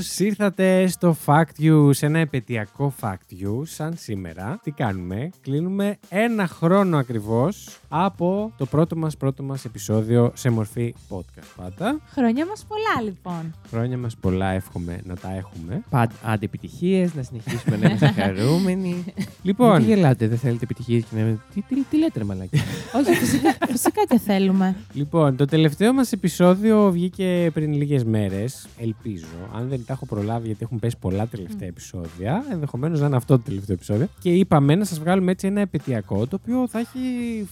Καλώς ήρθατε στο Fact You, σε ένα επαιτειακό Fact You, σαν σήμερα. Τι κάνουμε, κλείνουμε ένα χρόνο ακριβώς από το πρώτο μας πρώτο μας επεισόδιο σε μορφή podcast πάντα. Χρόνια μας πολλά λοιπόν. Χρόνια μας πολλά εύχομαι να τα έχουμε. Πάντα άντε επιτυχίε, να συνεχίσουμε να είμαστε χαρούμενοι. Λοιπόν, Τι γελάτε, δεν θέλετε επιτυχίες και να. Τι, τι, τι λέτε, ρε μαλάκι; Όχι, φυσικά, φυσικά και θέλουμε. Λοιπόν, το τελευταίο μας επεισόδιο βγήκε πριν λίγες μέρες, ελπίζω. Αν δεν τα έχω προλάβει γιατί έχουν πέσει πολλά τελευταία επεισόδια, ενδεχομένως να είναι αυτό το τελευταίο επεισόδιο. Και είπαμε να σας βγάλουμε έτσι ένα επαιτειακό, το οποίο θα έχει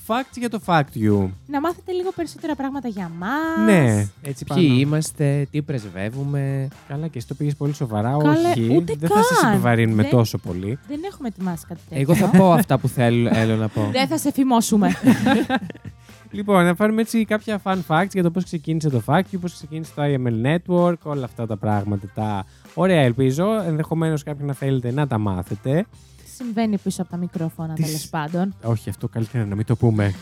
facts για το fact you. Να μάθετε λίγο περισσότερα πράγματα για μας. Ναι, έτσι πάνω. Ποιοι είμαστε, τι πρεσβεύουμε. Καλά και εσύ το πήγες πολύ σοβαρά, Καλέ, όχι. ούτε δεν θα σας καν. επιβαρύνουμε Δεν- τόσο πολύ. Δεν έχουμε ετοιμάσει κάτι τέτοιο. Εγώ θα πω αυτά που θέλω, θέλω να πω. Δεν θα σε φημώσουμε. Λοιπόν, να πάρουμε έτσι κάποια fun facts για το πώς ξεκίνησε το fact you, πώς ξεκίνησε το IML Network, όλα αυτά τα πράγματα. Τα ωραία ελπίζω, ενδεχομένως κάποιοι να θέλετε να τα μάθετε. Συμβαίνει πίσω από τα μικρόφωνα Τις- τέλος πάντων. Όχι, αυτό καλύτερα να μην το πούμε.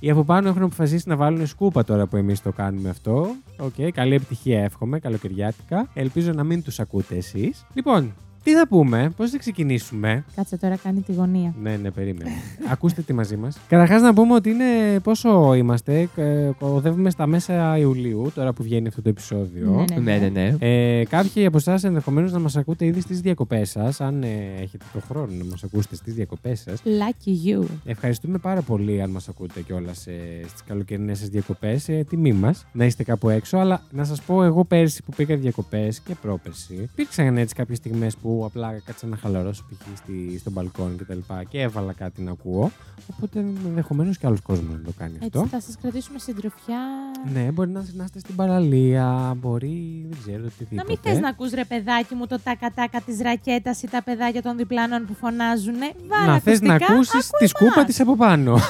Οι από πάνω έχουν αποφασίσει να βάλουν σκούπα τώρα που εμείς το κάνουμε αυτό. Οκ, καλή επιτυχία εύχομαι, καλοκαιριάτικα. Ελπίζω να μην τους ακούτε εσείς. Λοιπόν, τι θα πούμε, πώς θα ξεκινήσουμε; Κάτσε τώρα κάνει τη γωνία. Ναι, ναι, περίμενε. Ακούστε τη μαζί μας. Καταρχάς να πούμε ότι είναι πόσο είμαστε. ε, Οδεύουμε στα μέσα Ιουλίου, τώρα που βγαίνει αυτό το επεισόδιο. Ναι, ναι, ναι, ναι. Ε, κάποιοι από εσάς ενδεχομένως να μας ακούτε ήδη στις διακοπές σας. Αν ε, έχετε το χρόνο να μας ακούσετε στις διακοπές σας. Lucky you. Ευχαριστούμε πάρα πολύ αν μας ακούτε κιόλας ε, στις καλοκαιρινές σα διακοπές. Ε, τιμή μας να είστε κάπου έξω. Αλλά να σας πω, εγώ πέρσι που πήγα διακοπές και πρόπερσι, υπήρξαν έτσι κάποιες στιγμές που απλά κάτσα να χαλαρώσω π.χ. στη- στο μπαλκόνι κτλ. Και, και έβαλα κάτι να ακούω. Οπότε ενδεχομένως κι άλλος κόσμος να το κάνει αυτό. Έτσι θα σας κρατήσουμε συντροφιά. Ναι, μπορεί να, να είστε στην παραλία, μπορεί, δεν ξέρω, οτιδήποτε. Να μην θες να ακούς ρε παιδάκι μου το τάκα-τάκα της ρακέτας ή τα παιδάκια των διπλάνων που φωνάζουνε. Βάλε να θες να ακουστικά, ακούσεις άκου τη σκούπα εμάς. της από πάνω.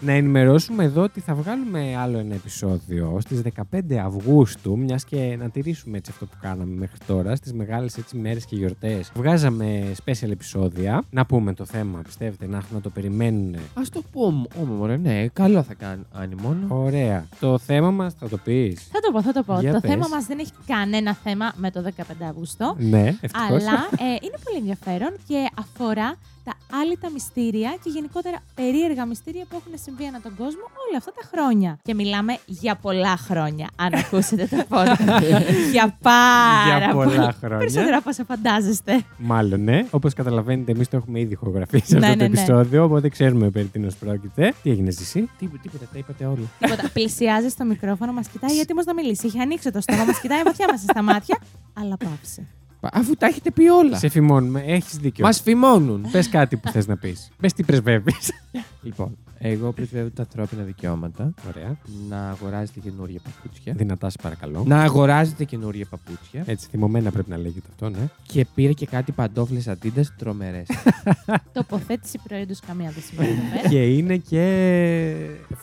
να ενημερώσουμε εδώ ότι θα βγάλουμε άλλο ένα επεισόδιο στις 15 Αυγούστου, μιας και να τηρήσουμε έτσι αυτό που κάναμε μέχρι τώρα, στις μεγάλες έτσι μέρες και γιορτές. Βγάζαμε special επεισόδια. Να πούμε το θέμα, πιστεύετε, να, να το περιμένουν. Α το πω όμω, μωρέ, ναι, καλό θα κάνει μόνο. Ωραία. Το θέμα μας θα το πεις. Θα το πω, θα το πω. Για το πες. θέμα μας δεν έχει κανένα θέμα με το 15 Αυγούστου. Ναι, ευτυχώς. Αλλά ε, είναι πολύ ενδιαφέρον και αφορά τα άλυτα μυστήρια και γενικότερα περίεργα μυστήρια που έχουν συμβεί ανά τον κόσμο όλα αυτά τα χρόνια. Και μιλάμε για πολλά χρόνια, αν ακούσετε το podcast. για πάρα Για πολλά χρόνια. Περισσότερα από όσα φαντάζεστε. Μάλλον, ναι. Όπως καταλαβαίνετε, εμείς το έχουμε ήδη ηχογραφήσει Ναι, αυτό ναι, το ναι. επεισόδιο, οπότε ξέρουμε περί τίνος πρόκειται. Τι έγινε εσύ. Τίποτα, τίποτα, τα είπατε όλα. Τίποτα. Πλησιάζει στο μικρόφωνο, μας κοιτάει έτοιμος να μιλήσει. Έχει ανοίξει το στόμα, μας κοιτάει βαθιά μέσα στα μάτια. Αλλά πάψε. Αφού τα έχετε πει όλα. Σε φημώνουμε, έχεις δίκιο. Μας φημώνουν. Πες κάτι που θες να πεις. Πες τι πρεσβεύεις. λοιπόν, εγώ πρεσβεύω τα ανθρώπινα δικαιώματα. Ωραία. Να αγοράζετε καινούργια παπούτσια. Δυνατά, σε παρακαλώ. Να αγοράζετε καινούργια παπούτσια. Έτσι, θυμωμένα πρέπει να λέγεται αυτό, ναι. Και πήρα και κάτι παντόφλες αντίντα τρομερές. Τοποθέτηση προϊόντος καμία δεν σημαίνει εδώ πέρα. και είναι και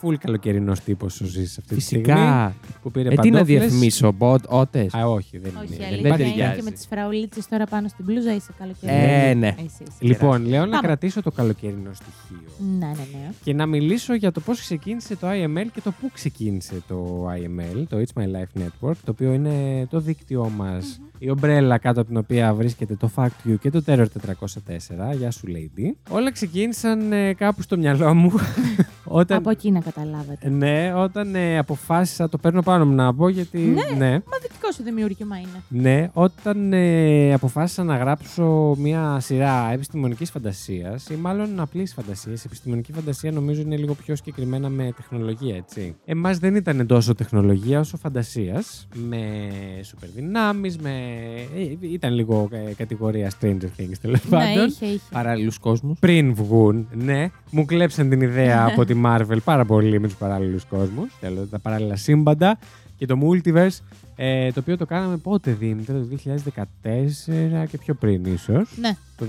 full καλοκαιρινός τύπος ο ζει αυτή τη στιγμή. Φυσικά. Που πήρε Ε, τι να παντόφλες. διαφημίσω, μποτ, ότες; Α, όχι, δεν Όχι, είναι. αλήθεια. Δεν δεν είναι υπάρχει. ταιριάζει. και με τις φραουλίτσες τώρα πάνω στην μπλούζα είσαι καλοκαιρινός. Ε, ναι. Είσαι, είσαι. Λοιπόν, λέω να Πάμε. κρατήσω το καλοκαιρινό στοιχείο. Ναι, ναι, ναι. και να μιλήσω για το πώς ξεκίνησε το IML και το πού ξεκίνησε το IML, το It's My Life Network, το οποίο είναι το δίκτυό μας, η ομπρέλα κάτω από την οποία βρίσκεται το Fact You και το Terror 404. Γεια σου, Lady. Όλα ξεκίνησαν ε, κάπου στο μυαλό μου όταν... Από εκεί να καταλάβετε. Ναι, όταν ε, αποφάσισα, το παίρνω πάνω μου να πω γιατί... ναι. Μα δικό σου δημιούργημα είναι. Ναι, όταν ε, αποφάσισα να γράψω μια σειρά επιστημονικής φαντασίας ή μάλλον απλής φαντασίας. Επιστημονική φαντασία νομίζω είναι λίγο πιο συγκεκριμένα με τεχνολογία, έτσι. Εμάς δεν ήταν τόσο τεχνολογία όσο φαντασίας. Με σούπερ δυνάμει, με. ε, ήταν λίγο ε, κατηγορία Stranger Things τέλος Ναι, πάντων. είχε, είχε. Παράλληλους κόσμους. Πριν βγουν, ναι, μου κλέψαν την ιδέα από τη Marvel πάρα πολύ με τους παράλληλους κόσμους. Θέλω τα παράλληλα σύμπαντα και το multiverse Ε, το οποίο το κάναμε πότε, Δήμητρα, το 2014 και πιο πριν, ίσως. Ναι. Το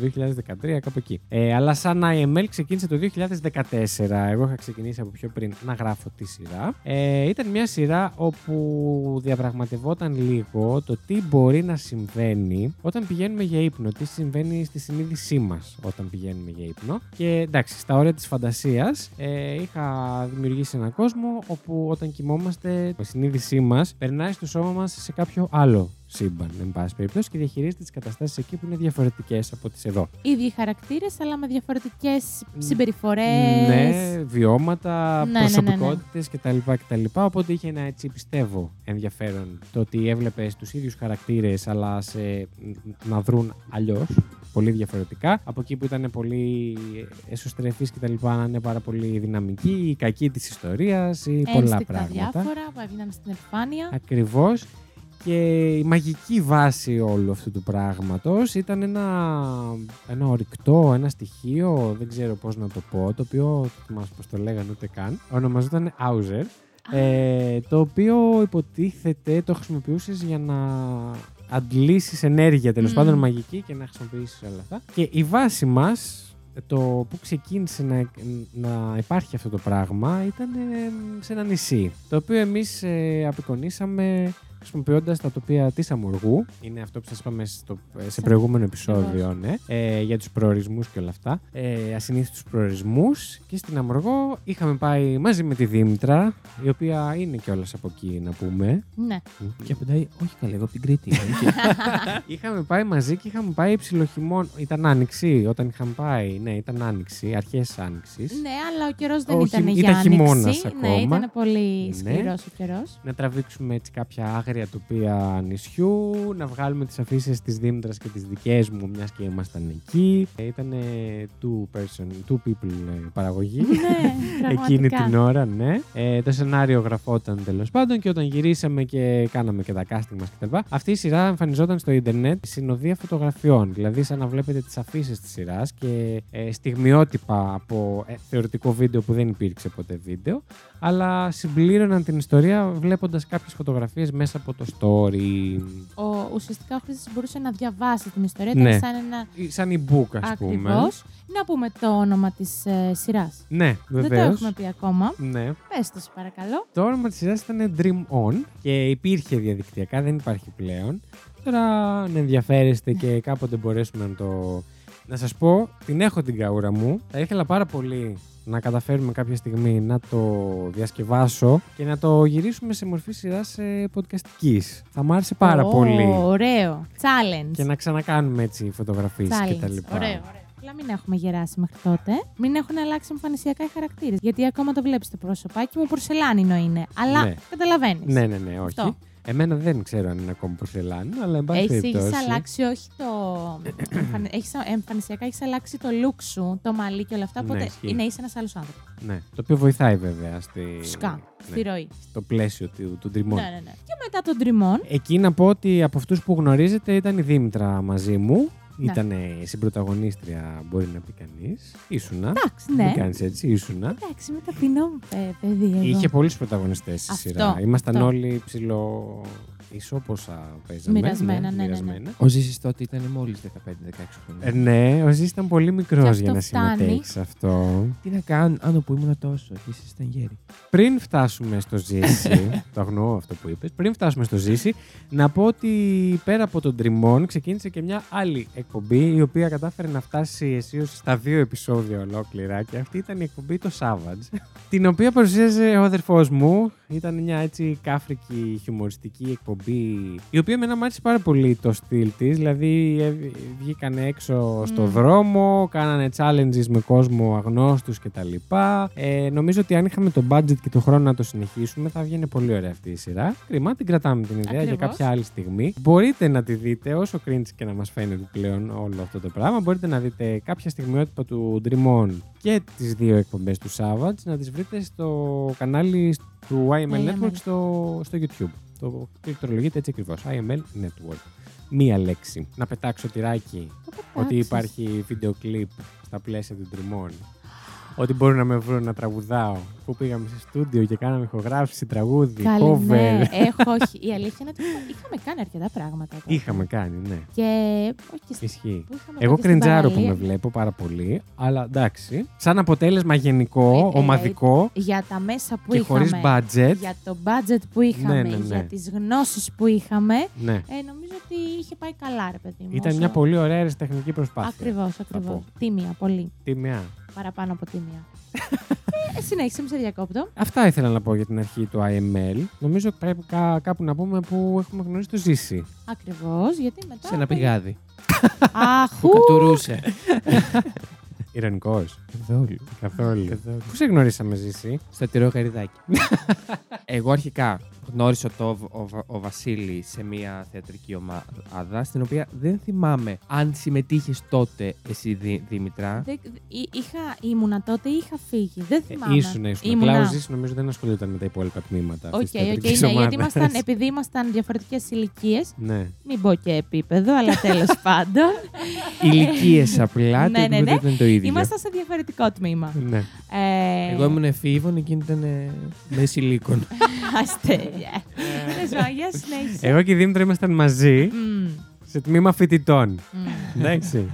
2013, κάπου εκεί. Ε, αλλά σαν IML ξεκίνησε το 2014. Εγώ είχα ξεκινήσει από πιο πριν να γράφω τη σειρά. Ε, ήταν μια σειρά όπου διαπραγματευόταν λίγο το τι μπορεί να συμβαίνει όταν πηγαίνουμε για ύπνο. Τι συμβαίνει στη συνείδησή μας όταν πηγαίνουμε για ύπνο. Και εντάξει, στα όρια της φαντασίας ε, είχα δημιουργήσει έναν κόσμο όπου όταν κοιμόμαστε, η συνείδησή μας περνάει στο σώμα μας σε κάποιο άλλο σύμπαν, εν πάση περιπτώσει, και διαχειρίζεται τις καταστάσεις εκεί που είναι διαφορετικές από τις εδώ. Ίδιοι χαρακτήρες, αλλά με διαφορετικές συμπεριφορές. Ναι, βιώματα, Ναι, ναι, ναι, ναι. προσωπικότητες κτλ, κτλ. Οπότε είχε ένα έτσι πιστεύω ενδιαφέρον το ότι έβλεπε τους ίδιους χαρακτήρες, αλλά σε, να δρουν αλλιώς. Πολύ διαφορετικά. Από εκεί που ήταν πολύ εσωστρεφεί και τα λοιπά, να είναι πάρα πολύ δυναμική, η κακή της ιστορίας ή πολλά Ένστικτα πράγματα. διάφορα που έβγαιναν στην επιφάνεια. Ακριβώς. Και η μαγική βάση όλου αυτού του πράγματος ήταν ένα, ένα ορυκτό, ένα στοιχείο, δεν ξέρω πώς να το πω, το οποίο, δεν θυμάσαι πώς το λέγανε ούτε καν, ονομαζόταν Auser, ε, το οποίο υποτίθεται το χρησιμοποιούσες για να αντλήσεις ενέργεια, τέλος Μμμ. πάντων μαγική και να χρησιμοποιήσεις όλα αυτά. Και η βάση μας, το που ξεκίνησε να, να υπάρχει αυτό το πράγμα ήταν ε, σε ένα νησί, το οποίο εμείς ε, απεικονίσαμε χρησιμοποιώντας τα τοπία της Αμοργού. Είναι αυτό που σας είπαμε στο, σε Σε- προηγούμενο επεισόδιο, ναι. Ε, για τους προορισμούς και όλα αυτά. Ε, Ασυνήθιστους προορισμούς. Και στην Αμοργό είχαμε πάει μαζί με τη Δήμητρα, η οποία είναι κιόλας από εκεί, να πούμε. Ναι. Και απαντάει, όχι καλά, εγώ από την Κρήτη. είχαμε πάει μαζί και είχαμε πάει ψιλοχημών. Ήταν άνοιξη όταν είχαμε πάει. Ναι, ήταν άνοιξη, αρχές άνοιξης. ναι, αλλά ο καιρός δεν Όχι, ήταν ήταν για χειμώνας άνοιξη. ακόμα. Ναι, ήταν πολύ Ναι. σκληρός ο καιρός. να τραβήξουμε έτσι κάποια άγρια τοπία νησιού, να βγάλουμε τις αφήσεις της Δήμητρας και τις δικές μου, μιας και ήμασταν εκεί. Ήταν two person, two people ε, παραγωγή. ναι, Εκείνη πραγματικά. την ώρα, ναι. Ε, το σενάριο γραφόταν τέλος πάντων και όταν γυρίσαμε και κάναμε και τα casting μας κτλ. Αυτή η σειρά εμφανιζόταν στο Ιντερνετ συνοδεία φωτογραφιών. Δηλαδή, σαν να βλέπετε τις αφήσεις της σειράς και ε, στιγμιότυπα από ε, θεωρητικό βίντεο που δεν υπήρξε ποτέ βίντεο. Αλλά συμπλήρωναν την ιστορία βλέποντας κάποιες φωτογραφίες μέσα από το story. Ο, ουσιαστικά ο χρήστη μπορούσε να διαβάσει την ιστορία. Ναι. Ήταν σαν ένα. Ή Σαν e-book, ας πούμε. Ακριβώς. Να πούμε το όνομα της ε, σειράς. Ναι, Δεν το βεβαίως. έχουμε πει ακόμα. Ναι. Πες το, σε παρακαλώ. Το όνομα της σειράς ήταν Dream On και υπήρχε διαδικτυακά, δεν υπάρχει πλέον. Τώρα αν ενδιαφέρεστε και κάποτε μπορέσουμε να το. Να σας πω, την έχω την καούρα μου. Θα ήθελα πάρα πολύ να καταφέρουμε κάποια στιγμή να το διασκευάσω και να το γυρίσουμε σε μορφή σειράς ε, podcastικής. Θα μ' άρεσε πάρα Ω, πολύ. Ωραίο. Challenge. Και να ξανακάνουμε έτσι φωτογραφίες και τα Challenge. λοιπά. Ωραίο, ωραίο. Απλά μην έχουμε γεράσει μέχρι τότε. Μην έχουν αλλάξει εμφανισιακά οι χαρακτήρες. Γιατί ακόμα το βλέπεις το πρόσωπάκι μου, πορσελάνινο είναι. Αλλά Ναι. καταλαβαίνεις. Ναι, ναι, ναι, όχι. Αυτό. Εμένα δεν ξέρω αν είναι ακόμα πορσελάνο, αλλά εν πάση Έχει περιπτώσει. αλλάξει όχι το. εμφαν- έχεις, εμφανισιακά έχεις αλλάξει το look σου, το μαλλί και όλα αυτά. Ναι, Οπότε ισχύει. είναι είσαι ένας άλλος άνθρωπος. Ναι, το οποίο βοηθάει βέβαια στη... Φυσικά. ναι, Στη ροή. στο πλαίσιο του, του Dream On. Ναι, ναι, ναι. Και μετά τον τριμών. Εκεί να πω ότι από αυτούς που γνωρίζετε ήταν η Δήμητρα μαζί μου. Ναι. Ήταν συμπροταγωνίστρια, μπορεί να πει κανείς. Ήσουνα. Εντάξει, Μην ναι. κάνεις έτσι, ήσουνα. Εντάξει, με ταπεινό μου παι- παιδί. Εγώ. Είχε πολλούς πρωταγωνιστές στη Αυτό, σειρά. Ήμασταν αυτό. όλοι ψηλό. Ισόποσα παίζαμε. Μοιρασμένα, ναι, ναι, ναι. μοιρασμένα. Ο Ζήσης τότε ήταν μόλις 15-16 χρόνια. Ε, ναι, ο Ζή ήταν πολύ μικρός Και για αυτό να φτάνει. συμμετέχεις σε αυτό. Τι να κάνω, άνω που ήμουν τόσο, και εσείς ήταν γέροι. Πριν φτάσουμε στο Ζήση, το αγνοώ αυτό που είπες, πριν φτάσουμε στο Ζήση, να πω ότι πέρα από τον Τριμών ξεκίνησε και μια άλλη εκπομπή η οποία κατάφερε να φτάσει αισίως στα δύο επεισόδια ολόκληρα και αυτή ήταν η εκπομπή το Savage, την οποία παρουσίαζε ο αδερφός μου. Ήταν μια έτσι κάφρικη χιουμοριστική εκπομπή η οποία εμένα μου άρεσε πάρα πολύ το στυλ της, δηλαδή ε, βγήκαν έξω στο Μμμ. δρόμο, κάνανε challenges με κόσμο αγνώστους κτλ. Ε, νομίζω ότι αν είχαμε το budget και το χρόνο να το συνεχίσουμε θα βγαίνει πολύ ωραία αυτή η σειρά. Κρίμα, την κρατάμε την ιδέα για Ακριβώς. κάποια άλλη στιγμή. Μπορείτε να τη δείτε όσο cringe και να μας φαίνεται πλέον όλο αυτό το πράγμα. Μπορείτε να δείτε κάποια στιγμιότυπα του Dream On και τις δύο εκπομπές του Savage να τις βρείτε στο κανάλι του IML IML. Network στο, στο YouTube. Το πληκτρολογείται έτσι ακριβώς. IML Network. Μία λέξη. Να πετάξω τυράκι Το ότι πετάξεις. υπάρχει βίντεο κλιπ στα πλαίσια του Dream On. Ότι μπορούν να με βρουν να τραγουδάω. Που πήγαμε σε στούντιο και κάναμε ηχογράφηση, τραγούδι, Καλή, cover. ναι, έχω, όχι. Η αλήθεια είναι ότι είχαμε κάνει αρκετά πράγματα. τότε. Είχαμε κάνει, ναι. Και όχι και στην- Ισχύει. που είχαμε Εγώ πάει και στην κριντζάρω που παραλία. με βλέπω πάρα πολύ, αλλά εντάξει. Σαν αποτέλεσμα γενικό, Ε, ε, ομαδικό Για τα μέσα που και είχαμε. χωρίς budget. Για το budget που είχαμε, Ναι, ναι, ναι. για τις γνώσεις που είχαμε, Ναι. ε, νομίζω ότι είχε πάει καλά, ρε παιδί μου. Ήταν όσο- μια πολύ ωραία αεραστεχνική προσπάθεια. Ακριβώς, ακριβώς. πω. Τίμια, πολύ. Τιμιά. Παραπάνω από τίμια. ε, συνέχισε, μη σε διακόπτω. Αυτά ήθελα να πω για την αρχή του IML. Νομίζω πρέπει κά- κάπου να πούμε που έχουμε γνωρίσει το ζήσει. Ακριβώς, γιατί μετά... Σε ένα πηγάδι. Αχού! Που κατουρούσε. Ηρωνικός. Καθόλου. Καθόλου. Καθόλου. Πού σε γνωρίσαμε, Ζήση; Στο τυρό καριδάκι. Εγώ αρχικά γνώρισα το, ο, ο, ο Βασίλη σε μια θεατρική ομάδα, στην οποία δεν θυμάμαι αν συμμετείχες τότε εσύ, Δη- Δήμητρα. Δεν- εί- Είχα, ήμουνα τότε ή είχα φύγει. Δεν θυμάμαι. Ε, ήσουν, ήσουν. Ήμουνα. Απλά ο Ζήσης νομίζω δεν ασχολούταν με τα υπόλοιπα τμήματα. Οκ, αυτής της οκ, θεατρικής ναι, γιατί ομάδας. ήμασταν, επειδή ήμασταν διαφορετικές ηλικίες. Ναι. Μην πω και επίπεδο, αλλά τέλος πάντων. Ηλικίες απλά, το Ναι, ναι, επίπεδο ναι. ήταν το ίδιο. Ήμασταν σε διαφορετικό τμήμα. ναι. Ε, Εγώ ήμουν εφήβων, εκείνη ήταν ε, με σιλίκον. Αστέρια. Τέλος πάντων, για συνέχισε. Εγώ και η Δήμητρα ήμασταν μαζί Μμμ, σε τμήμα φοιτητών. μμ. Εντάξει.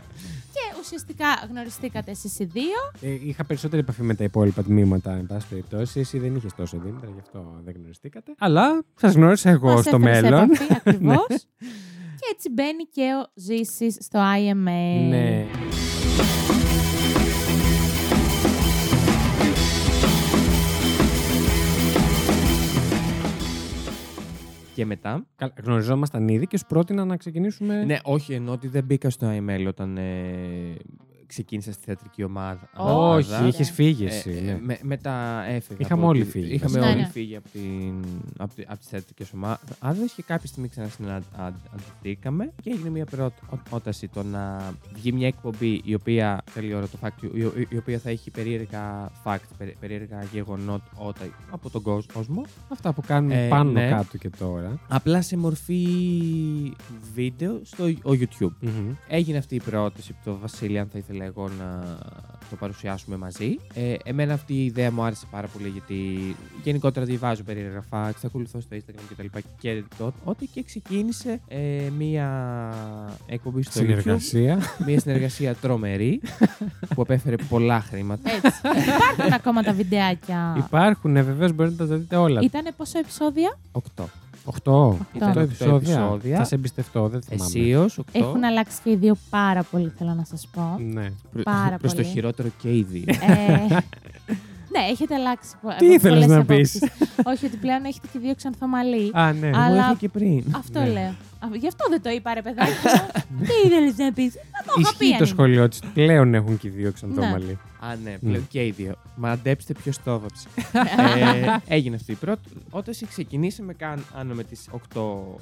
Και ουσιαστικά γνωριστήκατε εσείς οι δύο. Ε, είχα περισσότερη επαφή με τα υπόλοιπα τμήματα, εν πάση περιπτώσει. Εσύ δεν είχες τόσο Δήμητρα, γι' αυτό δεν γνωριστήκατε. Αλλά σας γνώρισα εγώ Μας στο έφερες σε μέλλον. επαφή, ακριβώς. Ναι. Και έτσι μπαίνει και ο Ζήσης στο IMA. ναι. Και μετά; Καλά, Γνωριζόμασταν ήδη και σου πρότεινα να ξεκινήσουμε. Ναι, όχι, ενώ ότι δεν μπήκα στο IML όταν ε, ξεκίνησα στη θεατρική ομάδα. Όχι, ομάδα. είχες φύγει Ε, εσύ. ε, ναι. με- μετά έφυγα. Είχαμε από όλοι τη- φύγει, Είχαμε βασικά. όλοι Ναι, ναι. φύγει από, την, από, τη- από τις θεατρικές ομάδες και κάποια στιγμή ξανασυναντηθήκαμε και έγινε μια πρόταση το να βγει μια εκπομπή η οποία, καλή ώρα το fact, η, η- η οποία θα έχει περίεργα fact, περί- περίεργα γεγονότα από τον κόσμο. Αυτά που κάνουμε Ε, πάνω ναι. κάτω και τώρα. Απλά σε μορφή βίντεο στο ο YouTube. Μμμ. Έγινε αυτή η πρόταση από τον Βασίλη, αν θα ήθελα εγώ να το παρουσιάσουμε μαζί. Ε, εμένα αυτή η ιδέα μου άρεσε πάρα πολύ γιατί γενικότερα διαβάζω περίεργα facts, τα ακολουθώ στο Instagram κτλ. Και τότε και ξεκίνησε ε, μία εκπομπή στο YouTube. Συνεργασία. Μία συνεργασία τρομερή που απέφερε πολλά χρήματα. Έτσι. Υπάρχουν ακόμα τα βιντεάκια. Υπάρχουν, βεβαίως μπορείτε να τα δείτε όλα. Ήτανε πόσο επεισόδια; 8. 8. Ήταν οκτώ επεισόδια. επεισόδια. Θα σε εμπιστευτώ, δεν θυμάμαι. Εσίως, 8. Έχουν αλλάξει και οι δύο πάρα πολύ, θέλω να σας πω. Ναι. πάρα Προς το πολύ. χειρότερο και οι δύο. Ε, ναι, έχετε αλλάξει. πο- Τι από ήθελες πολλές να πεις; απόψεις. Όχι, ότι πλέον έχετε και δύο ξανθομαλή. Α, ναι. Α, Εγώ αλλά- είχα και πριν. Αυτό Ναι. λέω. Α, Γι' αυτό δεν το είπα, ρε παιδάκι. μου. Τι ήθελες να πεις; Θα το είχα πει. Ισχύει αν το ήμουν. σχολείο τη. Πλέον έχουν και οι δύο ξανθόμαλοι. Α, ναι, πλέον Ναι. και οι δύο. Μα αντέψτε ποιο το έβαψε. ε, έγινε αυτή η πρώτη. Όταν ξεκινήσαμε, κάναμε τις 8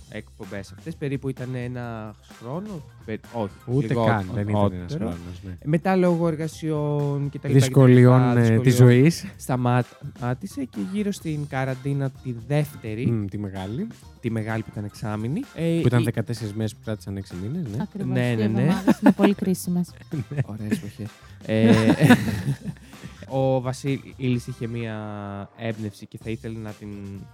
εκπομπές αυτές. Περίπου ήταν ένα χρόνο. Πε- όχι, Ούτε λιγότερο, καν. Δεν ήταν ένας λιγότερο. χρόνος. Ναι. Μετά λόγω εργασιών και τα λοιπά Δυσκολιών κτλ, της δυσκολιών, ζωής. Σταμάτησε και γύρω στην καραντίνα τη δεύτερη, Τη μεγάλη. τη μεγάλη που ήταν εξάμηνη. ε, Που ήταν η- 14 μέρες που κράτησαν 6 μήνες. Ναι. Ακριβώς, Ναι, οι ναι, ναι. εβδομάδες είναι πολύ κρίσιμες. Ωραίες εποχές. ε, ο Βασίλης είχε μία έμπνευση και θα ήθελε να, την,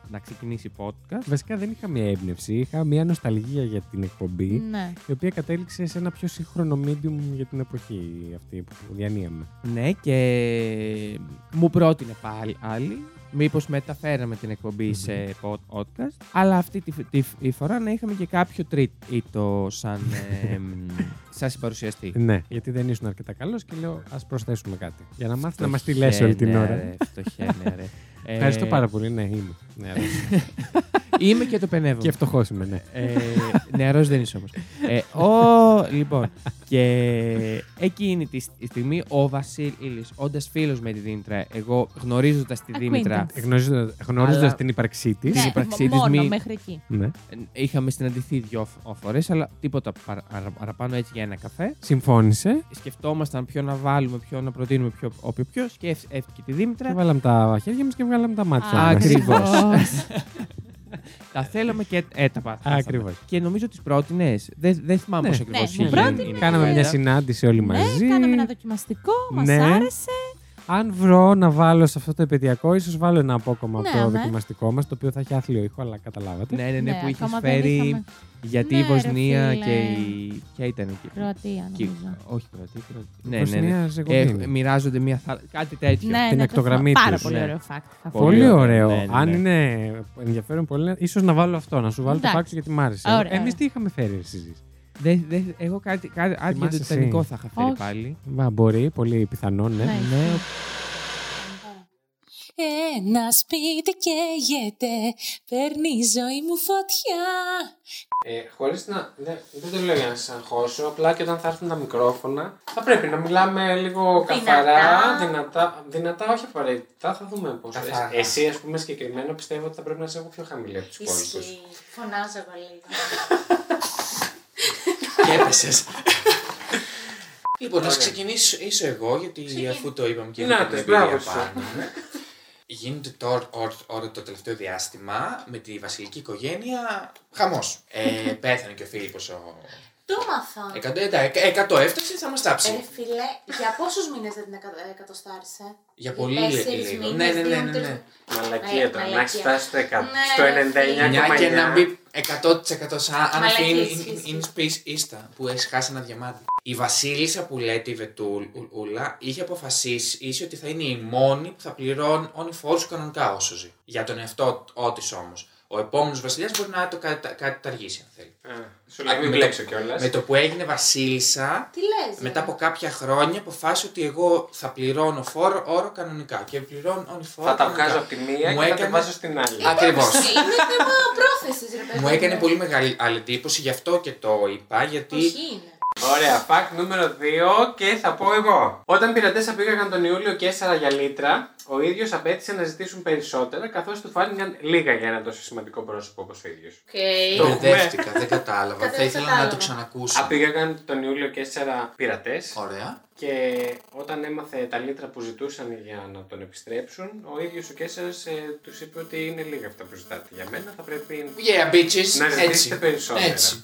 να ξεκινήσει podcast. Βασικά δεν είχα μια έμπνευση. Είχα μια νοσταλγία για την εκπομπή. ναι. Η οποία κατέληξε σε ένα πιο σύγχρονο medium για την εποχή αυτή που διανύαμε. Ναι, και μου πρότεινε πάλι άλλη. Μήπως μεταφέραμε την εκπομπή σε pod- podcast. Αλλά αυτή τη, τη, τη φορά να είχαμε και κάποιο τρίτο σαν, ε, σαν συμπαρουσιαστή. Ναι, γιατί δεν ήσουν αρκετά καλός και λέω ας προσθέσουμε κάτι. Για να μάθει να μας τη λες όλη την Φτωχαίνε, ώρα. ρε, φτωχαίνε, ρε. Ε, Ευχαριστώ πάρα πολύ. Ναι, είμαι. Νεαρός. Είμαι και το πενεύω. και φτωχός είμαι, ναι. Ε, νεαρός δεν είσαι όμως. Ε, ο, λοιπόν, και εκείνη τη στιγμή ο Βασίλης, όντας φίλος με τη Δήμητρα, εγώ γνωρίζοντας τη Acquaintance. Δήμητρα, Γνωρίζοντα Αλλά- την ύπαρξή της. Της Ναι, ύπαρξή μ- της μόνο μη- μέχρι εκεί. Ναι. ε, είχαμε συναντηθεί δυο φ- φορές, αλλά τίποτα παρα- παρα- παραπάνω έτσι για ένα καφέ. Συμφώνησε Σκεφτόμασταν ποιο να βάλουμε, ποιο να προτείνουμε, ποιο, όποιο ποιος. Σκέφτηκε τη και Δήμητρα. βάλαμε τα χέρια μας και βγάλαμε τα μάτια Α, μας. ακριβώς. Τα θέλαμε και ε, τα πάθαμε. Ακριβώς. Και νομίζω τις πρότεινες. Δεν, δεν θυμάμαι Ναι. πώς ακριβώς Ναι, είναι. πρότεινε. είναι η Κάναμε μια κουβέντα. συνάντηση όλοι Ναι, μαζί. κάναμε ένα δοκιμαστικό, μας Ναι. άρεσε. Αν βρω να βάλω σε αυτό το επαιτειακό, ίσως βάλω ένα απόκομμα από Ναι, το ναι. δοκιμαστικό μας, το οποίο θα έχει άθλιο ήχο, αλλά καταλάβατε. Ναι, ναι, ναι, Ναι, που είχες ακόμα δεν φέρει. Είχαμε. Γιατί Ναι, η ρε Βοσνία φίλε. και η. Ποια ήταν εκεί; Κροατία, Και- νομίζω. Όχι, Κροατία. Κροατία. Ναι, ναι, Βοσνία, ναι. Ζεγοβίνη. Ε, μοιράζονται μια θάλασσα. Κάτι τέτοιο. Ναι, την ναι, ακτογραμμή το θυμάμαι. τους, Πάρα πολύ ναι. ωραίο fact. θα Πολύ Πολύ πω. ωραίο. ωραίο. Ναι, ναι, Αν ναι. είναι ενδιαφέρον πολύ, ίσως να βάλω αυτό, να σου βάλω το Εντάξει. φάξο γιατί μ' άρεσε. Ωραία, Εμείς ωραία. τι είχαμε φέρει εσεί. Δε, δε, εγώ κάτι, κάτι άδειο Θυμάσαι το εσύ. τιτανικό θα είχα φέρει Όχι. πάλι. Μα μπορεί, πολύ πιθανό, ναι. Ναι. Ναι, Ένα σπίτι καίγεται, παίρνει η ζωή μου φωτιά. Ε, Χωρίς να. Δεν, δεν το λέω για να σας αγχώσω, απλά και όταν θα έρθουν τα μικρόφωνα, θα πρέπει να μιλάμε λίγο Δυνατά. καθαρά, δυνατά. Δυνατά, όχι απαραίτητα, θα δούμε πώς. Καθαρά. Εσύ, ας πούμε, συγκεκριμένα πιστεύω ότι θα πρέπει να είσαι εγώ πιο χαμηλή από τους υπόλοιπους. Ισχύει. Φωνάζω εγώ λίγο. Και έπεσες. λοιπόν, να Ωραία. ξεκινήσω εγώ, γιατί αφού το είπαμε και Να είχα το, την μπράβο εμπειρία σου. πάνω μου. Γίνεται τώρα ώρα το τελευταίο διάστημα με τη βασιλική οικογένεια χαμός. Ε, πέθανε και ο Φίλιππος ο... Το μάθα. Εκατό, εντάξει, εκατό έφτασες, θα μας τάψει. Ρε φίλε, για πόσους μήνες δεν την εκα- εκατοστάρισε; Για οι πολύ τέσσερις λίγο. μήνες, Ναι, ναι, ναι, δύο, ναι, τρεις- ναι. Μαλακία Ναι, τώρα, να μαλακία. έχει φτάσει στο, 100, Ναι, στο ρε φίλε. 99,9. Μια και να μπει 100% σαν αν Μαλακίες, είναι ισχύει. είναι space ίστα που έχει χάσει ένα διαμάντι. Η Βασίλισσα που λέτε η Βετούλα είχε αποφασίσει ότι θα είναι η μόνη που θα πληρώνει φόρου κανονικά όσο ζει. Για τον εαυτό της όμως. Ο επόμενος βασιλιάς μπορεί να το κατα- καταργήσει αν θέλει. Α, Σου λέει Α, μην με μπλέξω το- κιόλας. Με το που έγινε βασίλισσα, Τι λες. μετά ρε. από κάποια χρόνια αποφάσισε ότι εγώ θα πληρώνω φόρο όρο κανονικά. Και πληρώνω φόρο Θα τα κανονικά. βγάζω από τη μία Μου και θα τα έκανε- βάζω στην άλλη. Ακριβώς. Είναι θέμα πρόθεσης, ρε παιδί. Μου έκανε πολύ μεγάλη άλλη εντύπωση, γι' αυτό και το είπα, γιατί Όχι είναι. Ωραία, fact νούμερο 2 και θα πω εγώ. Όταν οι πειρατές απήγαγαν τον Ιούλιο και 4 για λίτρα, ο ίδιος απέτησε να ζητήσουν περισσότερα, καθώς του φάνηκαν λίγα για ένα τόσο σημαντικό πρόσωπο όπως ο ίδιος. Οκ. Το- Μπερδεύτηκα, δεν κατάλαβα. Κατάλαβα, Θα ήθελα να κατάλαβα. το ξανακούσω. Απήγαγαν τον Ιούλιο Καίσαρα πειρατές Ωραία. και όταν έμαθε τα λίτρα που ζητούσαν για να τον επιστρέψουν, ο ίδιος ο Καίσαρας ε, τους είπε ότι είναι λίγα αυτά που ζητάτε για μένα. Θα πρέπει Yeah, bitches. να ζητήσετε Έτσι. περισσότερα. Έτσι.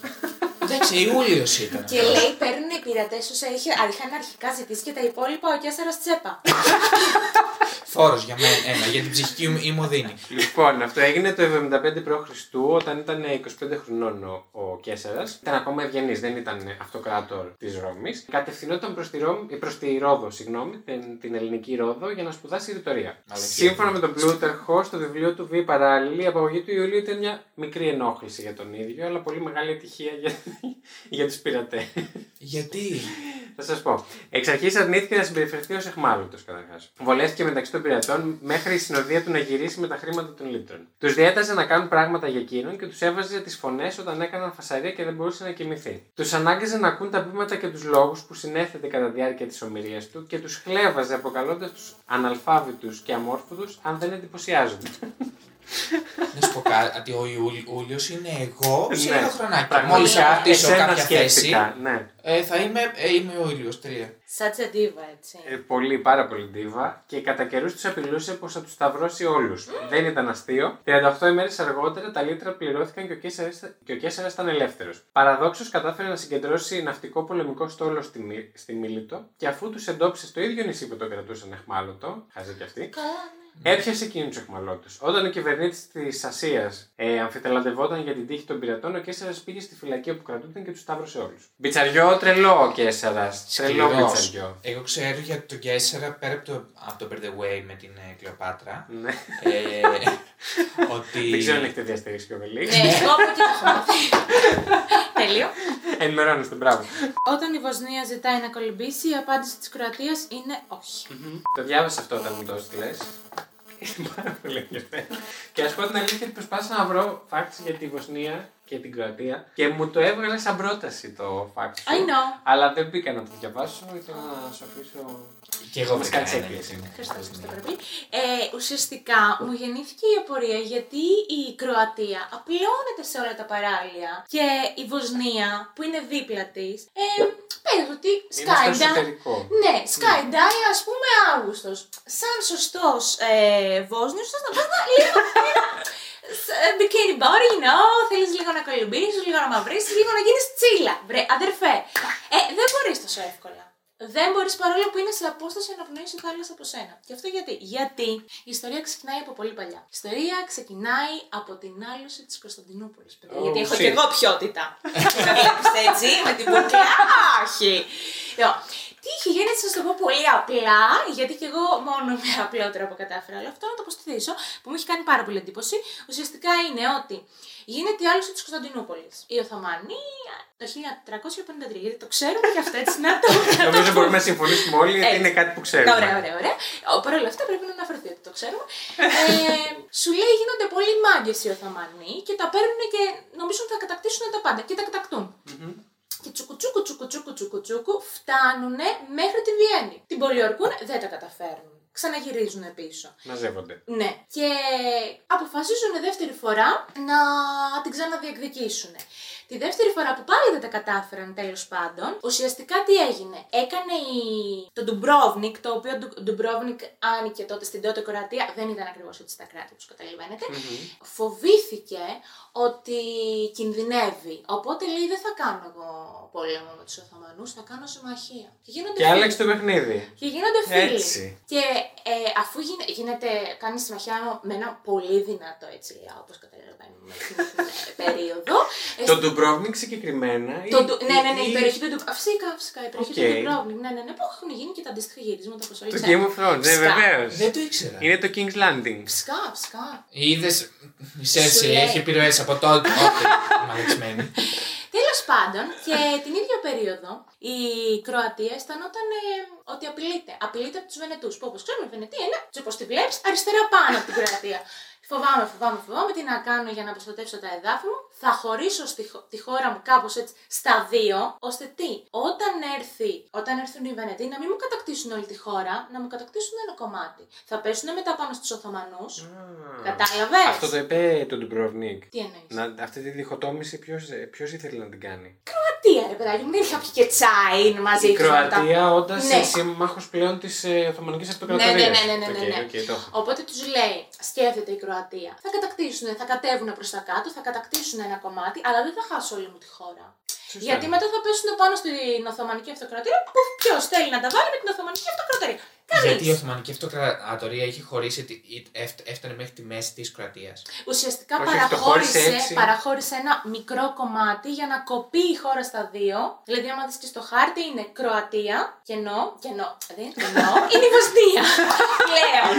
Εντάξει, Ιούλιος ήταν. Και λέει παίρνουν οι πειρατές όσα είχε, είχαν αρχικά ζητήσει και τα υπόλοιπα ο Καίσαρας τσέπα. Φόρος για μένα, ένα, για την ψυχική μου οδύνη. Λοιπόν, αυτό έγινε το 75 π.Χ. όταν ήταν 25 χρονών ο, ο Κέσσερα. Ήταν ακόμα ευγενής, δεν ήταν αυτοκράτορ της Ρώμης. Κατευθυνόταν προς τη, Ρώμη- προς τη Ρόδο, συγγνώμη, την, την ελληνική Ρόδο, για να σπουδάσει ρητορία. Μαλακία. Σύμφωνα με τον Πλούταρχο, στο βιβλίο του Β. Παράλληλη, η απαγωγή του Ιουλίου ήταν μια μικρή ενόχληση για τον ίδιο, αλλά πολύ μεγάλη ατυχία για, για τους πειρατές. Γιατί; Θα σας πω. Εξ αρχής αρνήθηκε να συμπεριφερθεί ως εχμάλωτος καταρχάς. Βολεύτηκε μεταξύ των πειρατών μέχρι η συνοδεία του να γυρίσει με τα χρήματα των λίτρων. Τους διέταζε να κάνουν πράγματα για εκείνον και τους έβαζε τις φωνές όταν έκαναν φασαρία και δεν μπορούσε να κοιμηθεί. Τους ανάγκαζε να ακούν τα βήματα και τους λόγους που συνέθετε κατά τη διάρκεια της ομιλία του και τους χλέβαζε αποκαλώντας τους αναλφάβητους και αμόρφωτους αν δεν εντυπωσιάζονται. Να σου πω κάτι, ο Ιούλιος είναι εγώ σε Ναι, ένα χρονάκι. Πραγματικά, Μόλις αποκτήσω εσένα κάποια θέση, σκέφτηκα, Ναι. Ε, θα είμαι, ε, είμαι ο Ιούλιο 3. Σάτσα ντίβα, έτσι. Ε, πολύ, πάρα πολύ ντίβα και κατά καιρούς τους απειλούσε πως θα τους σταυρώσει όλους. Δεν ήταν αστείο. 38 ημέρες αργότερα τα λίτρα πληρώθηκαν και ο Κέσσαρας- και ο Κέσσαρας ήταν ελεύθερος. Παραδόξως κατάφερε να συγκεντρώσει ναυτικό πολεμικό στόλο στη, Μι- στη Μίλητο και αφού τους εντόπισε στο ίδιο νησί που το κρατούσαν εχμάλωτο, χαζή κι αυτή, Καλά, ναι. Έπιασε εκείνους τους εχμαλώτους. Όταν ο κυβερνήτης της Ασίας ε, αμφιτελαντευόταν για την τύχη των πειρατών, ο Κέσσαρας πήγε στη φυλακή όπου κρατούνταν και τους σταύρωσε όλους. Μπιτσαριό τρελό ο Κέσσαρας. Τρελός Σκληρός. μπιτσαριό. Εγώ ξέρω για τον Κέσσερα πέρα από το, από το Bird Away με την ε, Κλεοπάτρα. Ναι. ε, ότι. Δεν ξέρω αν έχετε διαστηρίσει και ο Βελίξ. Ναι, εγώ από εκεί το έχω μάθει. Τέλειο. Ενημερώνεστε, μπράβο. Όταν η Βοσνία ζητάει να κολυμπήσει, η απάντηση της Κροατίας είναι όχι. Το διάβασα αυτό όταν μου το έστειλες. Είναι πάρα πολύ ενδιαφέρον. Και α πω την αλήθεια ότι προσπάθησα να βρω facts για τη Βοσνία και την Κροατία και μου το έβγαλε σαν πρόταση το fact σου. I know. Αλλά δεν μπήκα να το διαβάσω, ήθελα να σου αφήσω. Και εγώ Μας βρήκα κάνεις ένα έκπληξη. γιατί είναι. Ευχαριστώ, ευχαριστώ πάρα πολύ. Ε, ουσιαστικά μου γεννήθηκε η απορία γιατί η Κροατία απλώνεται σε όλα τα παράλια και η Βοσνία που είναι δίπλα της. Ε, πες ότι Είναι στο Skydive. εσωτερικό. Ναι, Skydive ας πούμε Αύγουστος. Σαν σωστός ε, Βόσνιος, θα να πας να λίγο. Ε, Bikini body, you know, θέλεις λίγο να κολυμπήσεις, λίγο να μαυρίσει, λίγο να γίνεις τσίλα. Βρε, αδερφέ. Ε, δεν μπορείς τόσο εύκολα. δεν μπορείς παρόλο που είναι σε απόσταση να πνοήσει η θάλασσας από σένα. Και αυτό γιατί. Γιατί η ιστορία ξεκινάει από πολύ παλιά. Η ιστορία ξεκινάει από την άλωση της Κωνσταντινούπολης. Oh, γιατί έχω shit. και εγώ ποιότητα. Με βλέπεις έτσι, με την μπουκλά. Όχι. Λοιπόν, τι είχε γίνει, έτσι, να σας το πω πολύ απλά, γιατί και εγώ μόνο με απλό τρόπο κατάφερα όλο αυτό, να το αποστηθήσω, που μου έχει κάνει πάρα πολύ εντύπωση. Ουσιαστικά είναι ότι γίνεται η άλωση της Κωνσταντινούπολης. Οι Οθωμανοί το 1353, γιατί το ξέρουμε και αυτό έτσι να το. Νομίζω μπορούμε να συμφωνήσουμε όλοι γιατί Έτσι. είναι κάτι που ξέρουμε. Ωραία, ωραία, ωραία. Παρ' όλα αυτά πρέπει να αναφερθεί ότι το ξέρουμε. ε, σου λέει γίνονται πολύ μάγκες οι Οθωμανοί και τα παίρνουν και νομίζουν ότι θα κατακτήσουν τα πάντα. Και τα κατακτούν. Και τσουκουτσούκου, τσουκουτσούκου, τσουκουτσούκου φτάνουν μέχρι τη Βιέννη. Την πολιορκούν, δεν τα καταφέρνουν. Ξαναγυρίζουν πίσω. Μαζεύονται. Ναι. Και αποφασίζουν δεύτερη φορά να την ξαναδιεκδικήσουν. Τη δεύτερη φορά που πάλι δεν τα κατάφεραν τέλος πάντων, ουσιαστικά τι έγινε. Έκανε η... το Ντουμπρόβνικ, το οποίο το Ντουμπρόβνικ άνοιγε τότε στην τότε Κροατία, δεν ήταν ακριβώς έτσι στα κράτη, όπως καταλαβαίνετε. Φοβήθηκε ότι κινδυνεύει. Οπότε λέει: Δεν θα κάνω εγώ πόλεμο με τους Οθωμανούς, θα κάνω συμμαχία. Και γίνονται Και φίλοι. άλλαξε το παιχνίδι. Και γίνονται φίλοι. Έτσι. Και ε, αφού γίνε- γίνεται, κάνει συμμαχία με ένα πολύ δυνατό έτσι, όπως καταλαβαίνουμε εκείνη την ε, περίοδο. Ε, Το Ντουμπρόβνικ συγκεκριμένα. το, ή- ντου- ναι, ναι, ναι, η ή- περιοχή του Ντουμπρόβνικ. Φυσικά, φυσικά. Η περιοχή Οκ. του Ντουμπρόβνικ. Ναι, ναι, ναι, που έχουν γίνει και τα αντίστοιχα γυρίσματα όπω όλοι Το ξέρετε. Game of Thrones, ναι, Φυσικά. βεβαίως. Δεν το ήξερα. Είναι το King's Landing. Φυσικά, φυσικά. Είδες. Είσαι έτσι, Σου λέει. έχει επιρροές από τότε. Όχι, μαλεξμένη. Τέλος πάντων, και την ίδια περίοδο η Κροατία αισθανόταν ε, ότι απειλείται. Απειλείται από τους Βενετούς. Που όπως ξέρουμε, η Βενετία είναι, όπω τη βλέπεις, αριστερά πάνω από την Κροατία. Φοβάμαι, φοβάμαι, φοβάμαι τι να κάνω για να προστατεύσω τα εδάφη μου; Θα χωρίσω στη, χω- τη χώρα μου κάπως έτσι στα δύο, ώστε τι, όταν, έρθει, όταν έρθουν οι Βενετοί να μην μου κατακτήσουν όλη τη χώρα, να μου κατακτήσουν ένα κομμάτι. Θα πέσουν μετά πάνω στους Οθωμανούς. Κατάλαβες; Αυτό το είπε το Ντουμπρόβνικ. Τι εννοείς; Να, αυτή τη διχοτόμηση ποιος ήθελε να την κάνει; Κροατία, ρε παιδάκι μου, δεν είχα πιει και τσάι μαζί Η τους να τα- Κροατία όντα Ναι. σύμμαχο πλέον της ε, Οθωμανικής Ναι, Αυτοκρατορία. ναι, ναι, ναι, ναι, ναι, ναι. το έχω. Οπότε τους λέει, σκέφτεται η Κροατία. Θα κατακτήσουν, θα κατέβουν προς τα κάτω, θα κατακτήσουν ένα κομμάτι, αλλά δεν θα χάσω όλη μου τη χώρα. Σωστά. Γιατί μετά θα πέσουν πάνω στην Οθωμανική Αυτοκρατορία που ποιος θέλει να τα βάλει με την Οθωμανική Αυτοκρατορία. Κανείς. Γιατί η Οθωμανική Αυτοκρατορία είχε χωρίσει, τη- ή- έφ- έφτανε μέχρι τη μέση της Κροατίας. Ουσιαστικά Όχι, όχι, το χώρισε παραχώρησε, έτσι. παραχώρησε ένα μικρό κομμάτι για να κοπεί η χώρα στα δύο. Δηλαδή, άμα δεις και στο χάρτη είναι Κροατία, κενό, κενό, δεν είναι κενό, είναι η Βοσνία πλέον.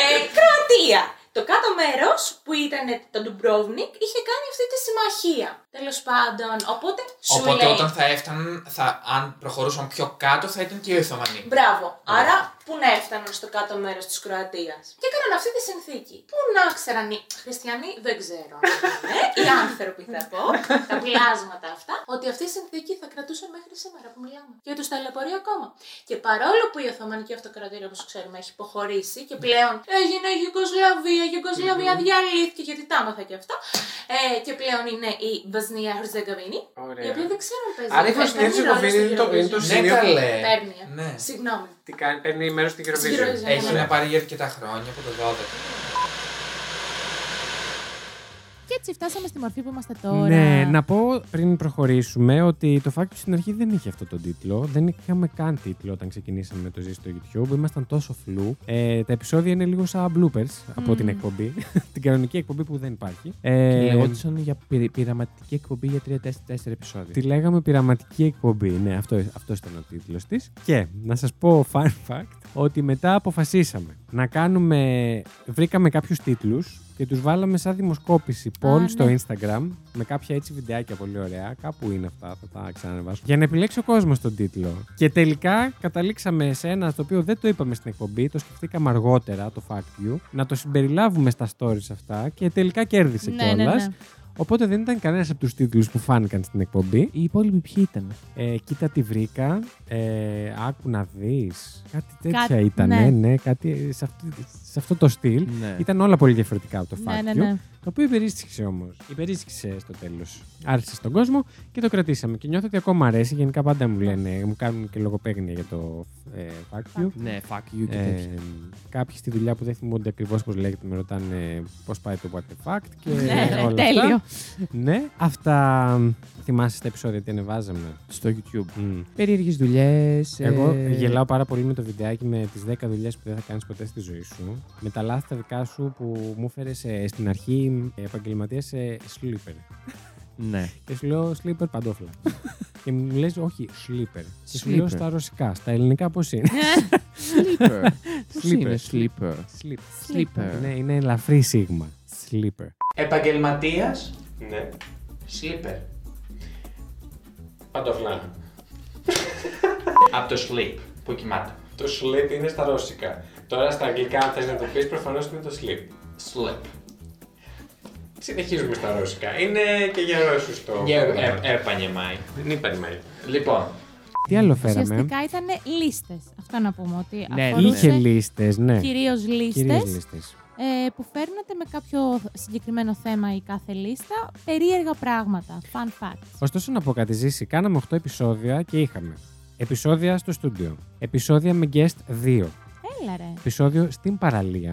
ε, Κροατία. Το κάτω μέρος που ήταν το Ντουμπρόβνικ είχε κάνει αυτή τη συμμαχία. Τέλος πάντων, οπότε σου Οπότε λέει. όταν θα έφταναν, θα, αν προχωρούσαν πιο κάτω, θα ήταν και οι Οθωμανοί. Μπράβο. Άρα, πού να έφταναν στο κάτω μέρος της Κροατίας; Και έκαναν αυτή τη συνθήκη. Πού να ξέραν οι χριστιανοί, δεν ξέρω. αν είναι, οι άνθρωποι θα πω, τα πλάσματα αυτά, ότι αυτή η συνθήκη θα κρατούσε μέχρι σήμερα που μιλάμε. Και τους ταλαιπωρεί ακόμα. Και παρόλο που η Οθωμανική Αυτοκρατορία, όπως ξέρουμε, έχει υποχωρήσει και πλέον έγινε η Γιουγκοσλαβία, η Γιουγκοσλαβία διαλύθηκε, γιατί τα άμαθα και αυτά. Ε, και πλέον είναι η Βοσνία Herzegovini, η Ωραία. οποία δεν ξέρω αν παίζει. Άρα η παίζει Βοσνία ρόλο Herzegovini στο είναι το- είναι το Eurovision. Ναι, σημείο που- καλέ. Παίρνει. ε. Ναι. Συγγνώμη. Τι κάνει, παίρνει μέρος στην Στην Eurovision. Eurovision. Έχει ναι. να πάρει για αρκετά χρόνια από το 12. Και έτσι φτάσαμε στη μορφή που είμαστε τώρα. Ναι, να πω πριν προχωρήσουμε ότι το Fact στην αρχή δεν είχε αυτό τον τίτλο. Δεν είχαμε καν τίτλο όταν ξεκινήσαμε με το ζει στο YouTube. Ήμασταν τόσο φλού. Ε, τα επεισόδια είναι λίγο σαν bloopers από την εκπομπή. την κανονική εκπομπή που δεν υπάρχει. Ε, Και λεγόντουσαν για πυρη- πειραματική εκπομπή για 3-4 επεισόδια. Τη λέγαμε πειραματική εκπομπή. Ναι, αυτό, αυτός ήταν ο τίτλος της. Και να σας πω fun fact ότι μετά αποφασίσαμε να κάνουμε... Βρήκαμε κάποιους τίτλους και τους βάλαμε σαν δημοσκόπηση poll ναι. στο Instagram με κάποια έτσι βιντεάκια πολύ ωραία. Κάπου είναι αυτά, θα τα ξανανεβάσω. Για να επιλέξει ο κόσμος τον τίτλο. Και τελικά καταλήξαμε σε ένα το οποίο δεν το είπαμε στην εκπομπή, το σκεφτήκαμε αργότερα, το fact you, να το συμπεριλάβουμε στα stories αυτά και τελικά κέρδισε Ναι, κιόλα. ναι, ναι. Οπότε δεν ήταν κανένας από τους τίτλους που φάνηκαν στην εκπομπή. Οι υπόλοιποι ποιοι ήταν; Ε, κοίτα τι βρήκα. Ε, άκου να δεις. Κάτι τέτοια Κάτι- ήταν. ναι. Ναι, ναι, κάτι σε, αυτή, σε αυτό το στυλ. Ναι. Ήταν όλα πολύ διαφορετικά από το Ναι, Fact ναι, You, ναι. Το οποίο υπερίσχυσε όμως. Υπερίσχυσε στο τέλος. Άρχισε στον κόσμο και το κρατήσαμε. Και νιώθω ότι ακόμα αρέσει. Γενικά πάντα μου λένε, μου κάνουν και λογοπαίγνια για το ε, Fact You. Ναι, fuck you και Ε, τέτοια. κάποιοι στη δουλειά που δεν θυμούνται ακριβώς πώς λέγεται με ρωτάνε πώς πάει το What the Fact και Ναι, ναι, όλα τέλειο. αυτά. ναι, αυτά θυμάσαι στα επεισόδια τι ανεβάζαμε; Στο YouTube. Μμ. Περίεργες δουλειές. Εγώ γελάω πάρα πολύ με το βιντεάκι με τις 10 δουλειές που δεν θα κάνεις ποτέ στη ζωή σου. Με τα λάθη τα δικά σου που μου έφερες στην αρχή επαγγελματία σε sleeper. Ναι. Και σου λέω sleeper παντόφλα. και μου λες όχι, sleeper. Και σου λέω Sleeper. στα ρωσικά. Στα ελληνικά πώς είναι. Sleeper. Πώς Sleeper. είναι sleeper. Sleep. Sleeper. Ναι, είναι ελαφρύ σίγμα. Sleeper. Επαγγελματίας, Ναι. sleeper. Παντοφλά. Από το sleep που κοιμάται. Το sleep είναι στα ρώσικα. Τώρα στα αγγλικά, αν θες να το πεις, προφανώς είναι το sleep. Sleep. Συνεχίζουμε στα ρώσικα. Είναι και για Ρώσους το. Έπανιεμάι. Δεν είπα μάλλον. Λοιπόν, Τι άλλο φέραμε; Ουσιαστικά ήταν λίστες. Αυτό να πούμε ότι Ναι, αφορούσε Είχε λίστες, ναι. κυρίως λίστες Κυρίως λίστες. ε, που φέρνατε με κάποιο συγκεκριμένο θέμα η κάθε λίστα περίεργα πράγματα. Fun facts. Ωστόσο, να πω κάτι, Ζήση. Κάναμε 8 επεισόδια και είχαμε επεισόδια στο στούντιο. Επεισόδια με guest 2. Έλα ρε. Επεισόδιο στην παραλία.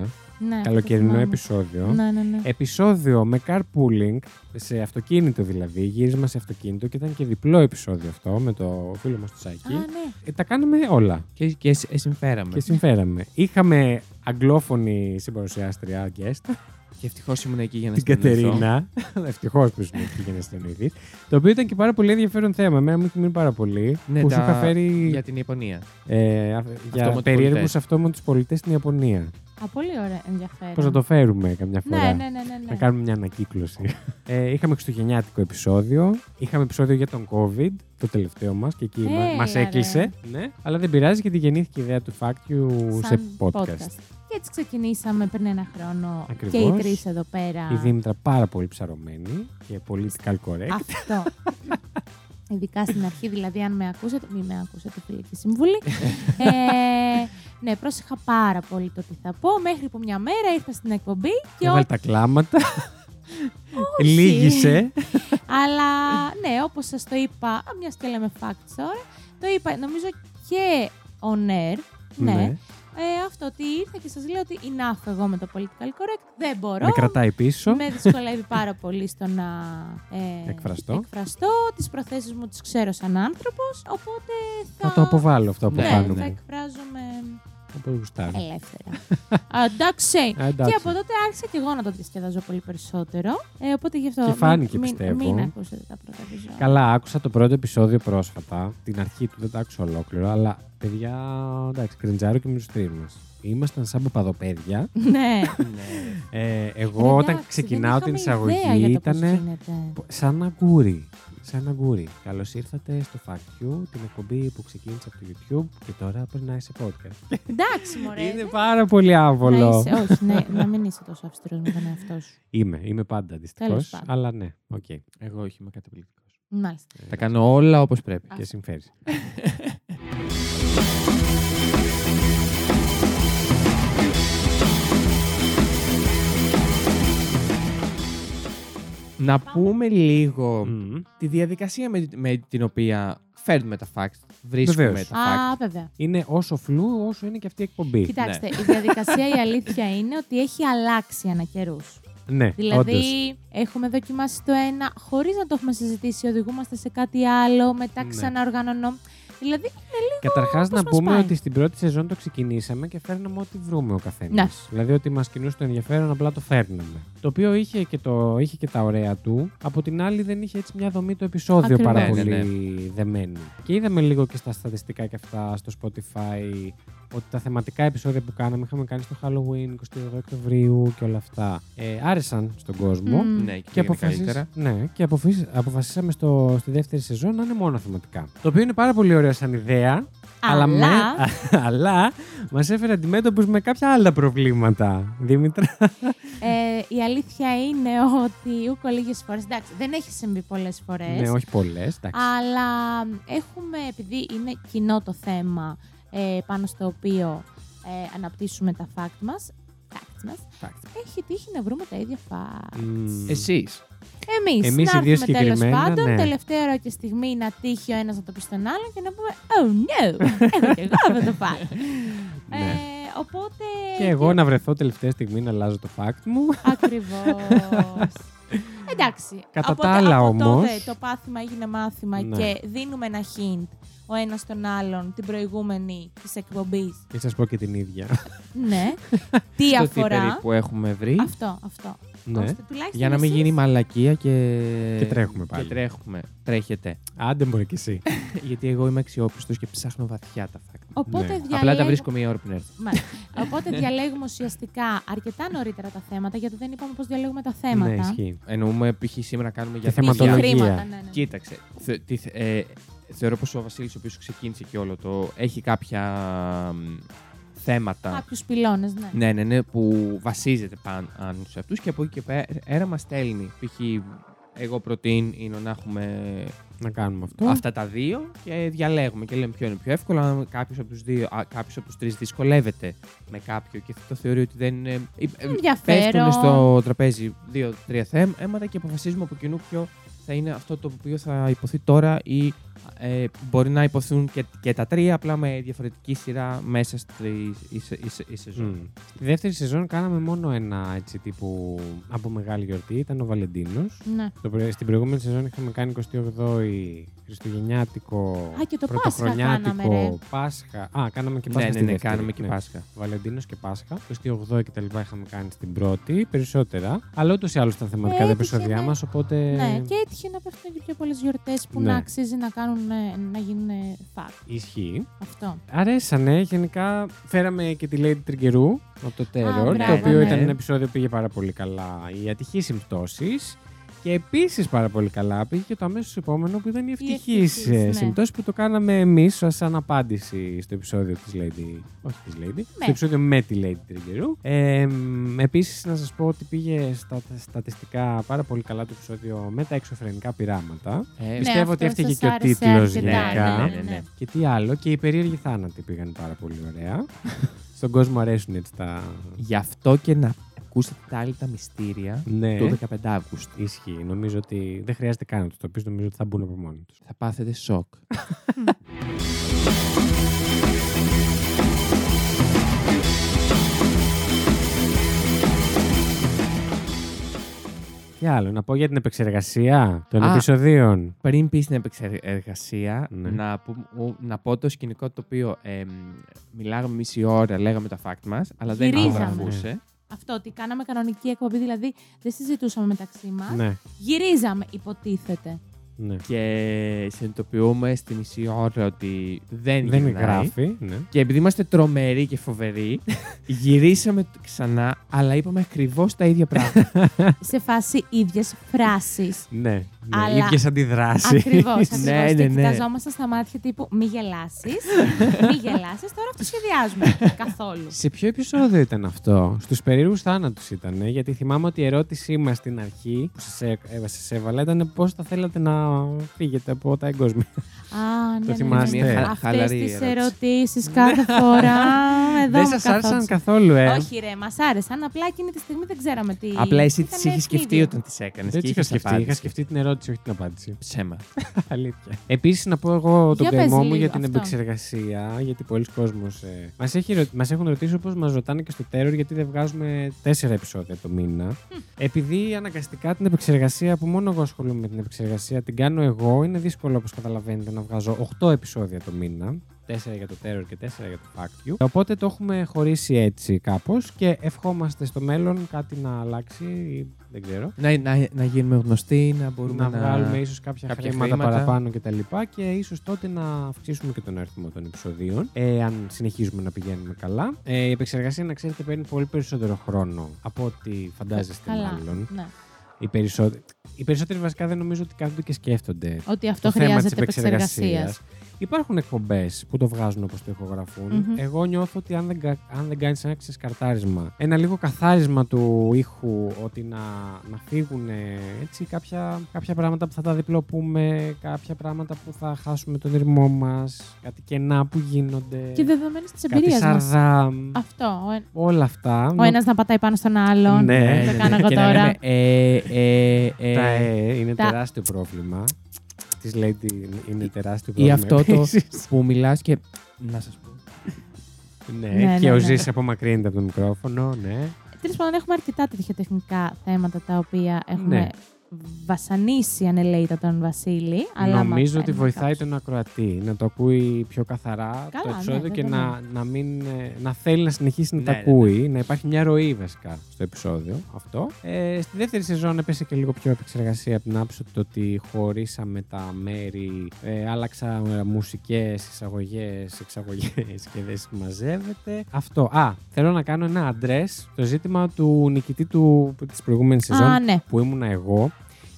Ναι, αυτό καλοκαιρινό θυμάμαι. επεισόδιο. Ναι, ναι, ναι. Επεισόδιο με carpooling, σε αυτοκίνητο δηλαδή, γύρισμα σε αυτοκίνητο και ήταν και διπλό επεισόδιο αυτό με το φίλο μας το Σάκη. Α, ναι. Ε, τα κάναμε όλα Και, και σ- ε, συμφέραμε. και συμφέραμε. Είχαμε αγγλόφωνη συμπαρουσιάστρια guest, Και ευτυχώς ήμουν εκεί για να την συνεννοηθώ. Κατερίνα. Ευτυχώς που ήσουν εκεί για να συνεννοηθεί. Το οποίο ήταν και πάρα πολύ ενδιαφέρον θέμα. Εμένα μου είχε μείνει πάρα πολύ. Ναι, που σου τα- είχα φέρει Για την Ιαπωνία. ε, α- για Αυτόματους περίεργους πολιτές. αυτόματους πολιτές στην Ιαπωνία. Α, πολύ ωραία, ενδιαφέρον. Πώς να το φέρουμε καμιά φορά; Ναι, ναι, ναι, ναι, ναι. Να κάνουμε μια ανακύκλωση. ε, είχαμε χριστουγεννιάτικο επεισόδιο. Είχαμε επεισόδιο για τον COVID, το τελευταίο μας και εκεί Έλα, μα ρε. έκλεισε. Ναι, αλλά δεν πειράζει γιατί γεννήθηκε η ιδέα του Fact You σε Σαν podcast. Και έτσι ξεκινήσαμε πριν ένα χρόνο Ακριβώς. και οι τρεις εδώ πέρα. Η Δήμητρα πάρα πολύ ψαρωμένη και political correct. Αυτό. Ειδικά στην αρχή, δηλαδή, αν με ακούσετε, μην με ακούσετε, φιλική συμβουλή. ε, ναι, πρόσεχα πάρα πολύ το τι θα πω. Μέχρι που μια μέρα ήρθα στην εκπομπή και Έβαλε ό, τα κλάματα. Όχι. Λύγησε. Αλλά ναι, όπως σας το είπα, μιας και λέμε facts τώρα, το είπα νομίζω και on air. Ναι. Ε, αυτό ότι ήρθα και σας λέω ότι enough εγώ με το political correct. Δεν μπορώ. Με κρατάει πίσω. Με δυσκολεύει πάρα πολύ στο να ε, Εκφραστώ. εκφραστώ. Τις προθέσεις μου τις ξέρω σαν άνθρωπος, οπότε θα, Θα το αποβάλω αυτό που Ναι, ναι, κάνουμε. θα εκφράζομαι Όπω γουστάρω. ελεύθερα. Α, Εντάξει. Α, εντάξει. Και από τότε άρχισα και εγώ να το διασκεδάζω πολύ περισσότερο. Ε, οπότε γι' αυτό Και φάνηκε, μην, πιστεύω. Μην, μην ακούσετε τα πρώτα επεισόδια. Καλά, άκουσα το πρώτο επεισόδιο πρόσφατα. Την αρχή του δεν το άκουσα ολόκληρο, αλλά παιδιά, εντάξει, κρεντζάρω και με τους τρει μας. Ήμασταν σαν παπαδοπαίδια. ναι. Ε, εγώ Ρε, όταν εντάξει, ξεκινάω δεν την είχαμε ιδέα εισαγωγή για το πώς ήταν γίνεται. σαν αγκούρι. Σαν αγκούρι. Καλώς ήρθατε στο Fact You, την εκπομπή που ξεκίνησε από το YouTube και τώρα περνάει σε podcast. Εντάξει, μωρέ. Είναι δεν- πάρα πολύ να άβολο. είσαι, όχι, ναι, να μην είσαι τόσο αυστηρός με τον εαυτό σου. Είμαι, είμαι πάντα δυστυχώς. Τέλος πάντων. Αλλά ναι, οκ. Εγώ όχι, είμαι καταπληκτικός. Μάλιστα. Τα κάνω όλα όπως πρέπει. Α. Και συμφέρει. Να πούμε λίγο Μμμ. τη διαδικασία με, με την οποία φέρνουμε τα facts. Βρίσκουμε Βεβαίως. τα facts. Α, βέβαια. Είναι όσο φλου όσο είναι και αυτή η εκπομπή. Κοιτάξτε, η διαδικασία η αλήθεια είναι ότι έχει αλλάξει ανά καιρούς. Ναι, Δηλαδή, όντως. έχουμε δοκιμάσει το ένα χωρίς να το έχουμε συζητήσει, οδηγούμαστε σε κάτι άλλο, μετά Ναι. Ξαναοργανωνό. Δηλαδή, Καταρχάς, πώς να μας πούμε πάει. ότι στην πρώτη σεζόν το ξεκινήσαμε και φέρναμε ό,τι βρούμε ο καθένας. Ναι. Δηλαδή, ότι μας κινούσε το ενδιαφέρον, απλά το φέρναμε. Το οποίο είχε και, το, είχε και τα ωραία του. Από την άλλη, δεν είχε έτσι μια δομή το επεισόδιο Ακριβώς. πάρα Ναι, πολύ ναι, δεμένη. Και είδαμε λίγο και στα στατιστικά και αυτά στο Spotify ότι τα θεματικά επεισόδια που κάναμε είχαμε κάνει στο Halloween 22 Οκτωβρίου και όλα αυτά. Ε, άρεσαν στον κόσμο. Μμμ. Ναι, και, Και, πήγαινε αποφασίσ... καλύτερα. ναι, και αποφασίσ... αποφασίσαμε στο... στη δεύτερη σεζόν να είναι μόνο θεματικά. Το οποίο είναι πάρα πολύ ωραίο σαν ιδέα. Αλλά- με... αλλά μας έφερε αντιμέτωπους με κάποια άλλα προβλήματα. Δήμητρα. ε, η αλήθεια είναι ότι ούκο λίγες φορέ. Εντάξει, δεν έχει συμβεί πολλές φορές. ναι, όχι πολλές. εντάξει. Αλλά έχουμε, επειδή είναι κοινό το θέμα ε, πάνω στο οποίο ε, αναπτύσσουμε τα fact μας, facts μας, Facts. έχει τύχει να βρούμε τα ίδια facts. Μμμ. Εσείς. Εμείς, Εμείς να οι δύο έρθουμε τέλος συγκεκριμένα, πάντων, ναι. τελευταία ώρα και στιγμή να τύχει ο ένας να το πει στον άλλον και να πούμε Oh no, έχω και εγώ αυτό το fact. Ναι. ε, οπότε... Και εγώ να βρεθώ τελευταία στιγμή να αλλάζω το fact μου. Ακριβώς. Εντάξει. Κατά οπότε, τα άλλα από όμως- τότε το πάθημα έγινε μάθημα Ναι. και δίνουμε ένα hint ο ένας τον άλλον την προηγούμενη της εκπομπής. Και σας πω και την ίδια. ναι. τι Στο τι αφορά; περίπου έχουμε βρει. Αυτό, αυτό. Ναι. Ώστε τουλάχιστον Για να μην εσείς- γίνει μαλακία και. Και τρέχουμε πάλι. Και τρέχουμε. Τρέχετε. Άντε μπορεί κι εσύ. Γιατί εγώ είμαι αξιόπιστος και ψάχνω βαθιά τα facts. Οπότε Ναι. διαλέγω... Απλά τα βρίσκω μία ώρα πριν έρθω. Μάλιστα. Οπότε διαλέγουμε ουσιαστικά αρκετά νωρίτερα τα θέματα, γιατί δεν είπαμε πώς διαλέγουμε τα ναι, θέματα. ισχύει. Εννοούμε π.χ. σήμερα κάνουμε για Και Ή για θεματολογία. χρήματα, ναι, ναι. Κοίταξε. θε- τι θε- ε, θεωρώ πως ο Βασίλης ο οποίος ξεκίνησε και όλο το έχει κάποια μ, θέματα. Κάποιους πυλώνες, ναι. Ναι, ναι, ναι, που βασίζεται πάνω σε αυτούς και από εκεί και πέρα μας στέλνει. Π.χ. εγώ προτείνω να έχουμε Να κάνουμε αυτό. αυτά τα δύο και διαλέγουμε και λέμε ποιο είναι πιο εύκολο. Αν κάποιος από τους δύο, α, κάποιος από τους τρεις δυσκολεύεται με κάποιο και το θεωρεί ότι δεν είναι. ε, ε, Ενδιαφέρον. Πέφτουν στο τραπέζι δύο-τρία θέματα και αποφασίζουμε από κοινού ποιο θα είναι αυτό το οποίο θα υποθεί τώρα ή ε, μπορεί να υποθούν και, και τα τρία απλά με διαφορετική σειρά μέσα στη η, σε- η σε- η σεζόν. Μμ. Στη δεύτερη σεζόν κάναμε μόνο ένα έτσι τύπου από μεγάλη γιορτή. Ήταν ο Βαλεντίνος. ναι. Στην προηγούμενη σεζόν είχαμε κάνει 28η Χριστουγεννιάτικο. Α, και το Πάσχα Πρωτοχρονιάτικο, κάναμε, ρε. Πάσχα. Α, κάναμε και Ναι, Πάσχα. ναι, στη ναι, δεύτερη, κάνουμε και ναι. Πάσχα. Βαλεντίνος και Πάσχα. 28 και τα λοιπά είχαμε κάνει στην πρώτη, περισσότερα. Αλλά ούτως ή άλλως ήταν θεματικά Ε, τα έτυχε επεισόδια να- μας, οπότε. Ναι, και έτυχε να πέφτουν και πιο πολλές γιορτές που Ναι. να αξίζει να κάνουν ε, να γίνουν φακ. Ισχύει. Αυτό. Αρέσανε. Γενικά φέραμε και τη Lady Τριγκερού από το Terror, μπράβο, το οποίο ναι. ήταν ένα επεισόδιο που πήγε πάρα πολύ καλά. Οι ατυχείς συμπτώσεις. Και επίσης πάρα πολύ καλά πήγε και το αμέσως επόμενο που ήταν οι ευτυχεί ευτυχείς, ναι. συμπτώσεις που το κάναμε εμείς σαν απάντηση στο επεισόδιο της Lady. Όχι της Lady. Στο επεισόδιο με τη Lady Τριγκερού. Ε, επίσης να σας πω ότι πήγε στα στατιστικά πάρα πολύ καλά το επεισόδιο με τα εξωφρενικά πειράματα. Ε, Πιστεύω αυτό ότι έφταιγε σας και ο άρεσε τίτλος αρκετά, γενικά. ναι, Ναι, ναι, ναι. Και τι άλλο, και οι περίεργοι θάνατοι πήγαν πάρα πολύ ωραία. Στον κόσμο αρέσουν έτσι τα. Γι' αυτό και να ακούσετε τα άλλη τα μυστήρια Ναι, του 15 Αύγουστου. ισχύει. Νομίζω ότι δεν χρειάζεται καν να τους το πεις, νομίζω ότι θα μπουν από μόνοι τους. Θα πάθετε σοκ. Τι άλλο, να πω για την επεξεργασία των Α. επεισοδίων. Πριν πεις στην επεξεργασία, Ναι. να, πω, ο- να πω το σκηνικό το οποίο ε, μιλάγαμε μισή ώρα, λέγαμε τα fact μας, αλλά δεν Γυρίζαμε. ηχογραφούσε. Αυτό ότι κάναμε κανονική εκπομπή, δηλαδή δεν συζητούσαμε μεταξύ μας. Ναι, Γυρίζαμε, υποτίθεται. Ναι. Και συνειδητοποιούμε στη μισή ώρα ότι δεν, Δεν γυρνάει. γράφει. Ναι. Και επειδή είμαστε τρομεροί και φοβεροί, γυρίσαμε ξανά, αλλά είπαμε ακριβώς τα ίδια πράγματα. σε φάση ίδιες φράσεις. ναι, ναι. Αλλά- ίδιες αντιδράσεις. Ακριβώς. Ναι, και ναι, ναι. κοιταζόμασταν στα μάτια τύπου Μη γελάσεις. Μη γελάσεις. Τώρα αυτό σχεδιάζουμε. Καθόλου. Σε ποιο επεισόδιο ήταν αυτό, Στους περίεργους θάνατους ήταν, γιατί θυμάμαι ότι η ερώτησή μας στην αρχή που σας έβαλα ήταν πώς θα θέλατε να φύγετε από τα εγκόσμια. Α, ναι, ναι, θυμάστε. ναι, ναι. Μια χα- Αυτές χαλαρή τις ερώτηση. ερωτήσεις κάθε φορά. Εδώ Δεν μου σας άρεσαν καθόντουσαν. καθόλου, ε; Όχι, ρε, μας άρεσαν. Απλά εκείνη τη στιγμή δεν ξέραμε τι. Απλά εσύ Ήταν τι είχες σκεφτεί ευνίδιο. όταν τις έκανες. Δεν τις είχα σκεφτεί. Είχα σκεφτεί την ερώτηση, όχι την απάντηση. Ψέμα. Αλήθεια. Επίσης, να πω εγώ τον Για πες καημό μου λίγο για την αυτό. επεξεργασία, γιατί πολλοί κόσμος ε, μας, έχει, ρω- μας έχουν ρωτήσει όπως μας ρωτάνε και στο Terror γιατί δεν βγάζουμε τέσσερα επεισόδια το μήνα. Επειδή αναγκαστικά την επεξεργασία που μόνο εγώ ασχολούμαι με την επεξεργασία την κάνω εγώ, είναι δύσκολο όπως καταλαβαίνετε να βγάζω 8 επεισόδια το μήνα. 4 για το Terror και 4 για το Fact You. Οπότε το έχουμε χωρίσει έτσι κάπως και ευχόμαστε στο μέλλον κάτι να αλλάξει ή δεν ξέρω. Να, να, να γίνουμε γνωστοί, να μπορούμε να, να, βγάλουμε ίσως κάποια, κάποια χρήματα, χρήματα. παραπάνω κτλ. Και, τα λοιπά και ίσως τότε να αυξήσουμε και τον αριθμό των επεισοδίων, ε, αν συνεχίζουμε να πηγαίνουμε καλά. Ε, η επεξεργασία, να ξέρετε, παίρνει πολύ περισσότερο χρόνο από ό,τι φαντάζεστε Καλά. μάλλον. Ναι. Οι περισσότεροι, οι περισσότεροι βασικά δεν νομίζω ότι κάθονται και σκέφτονται Ότι αυτό το θέμα της χρειάζεται επεξεργασίας. Επεξεργασίας. Υπάρχουν εκπομπές που το βγάζουν όπως το ηχογραφουν Μμμ. Εγώ νιώθω ότι αν δεν, κα- αν δεν κάνεις ένα ξεσκαρτάρισμα, ένα λίγο καθάρισμα του ήχου, ότι να, να φύγουν έτσι κάποια, κάποια πράγματα που θα τα διπλοπούμε, κάποια πράγματα που θα χάσουμε τον ρυθμό μας, κάτι κενά που γίνονται. Και δεδομένη της κάτι εμπειρίας μας. σαρδάμ. Αυτό. Ο, ε- Όλα αυτά. ο ένας να πατάει πάνω στον άλλον. Ναι, το ναι, κάνω εγώ και να τώρα. λέμε, ε, ε, ε, Τα ε είναι Τα- τεράστιο πρόβλημα. Της Lady είναι τεράστιο Ή πρόβλημα. αυτό το επίσης. που μιλάς και να σας πω. Ναι, Ναι, και ναι, ο ναι. Ζής απομακρύνεται από το μικρόφωνο, ναι. Τέλος πάντων, έχουμε αρκετά τέτοια τεχνικά θέματα τα οποία έχουμε Ναι. Βασανίσει ανελαίητα τον Βασίλη. Αλλά άμα Νομίζω ότι φέρνει βοηθάει κάποιος- τον ακροατή να το ακούει πιο καθαρά το Καλά, επεισόδιο ναι, και βέβαια. να, να, μην, ε, να θέλει να συνεχίσει να Ναι, τα ναι, ακούει, να υπάρχει μια ροή βασικά στο επεισόδιο αυτό. Ε, στη δεύτερη σεζόν έπεσε και λίγο πιο επεξεργασία από την άποψη του ότι χωρίσαμε τα μέρη, ε, άλλαξα μουσικές, εισαγωγές, εξαγωγές και δεν συμμαζεύεται. Αυτό. Α, θέλω να κάνω ένα αντρές το ζήτημα του νικητή του, της προηγούμενης σεζόν Α, ναι. που ήμουνα εγώ.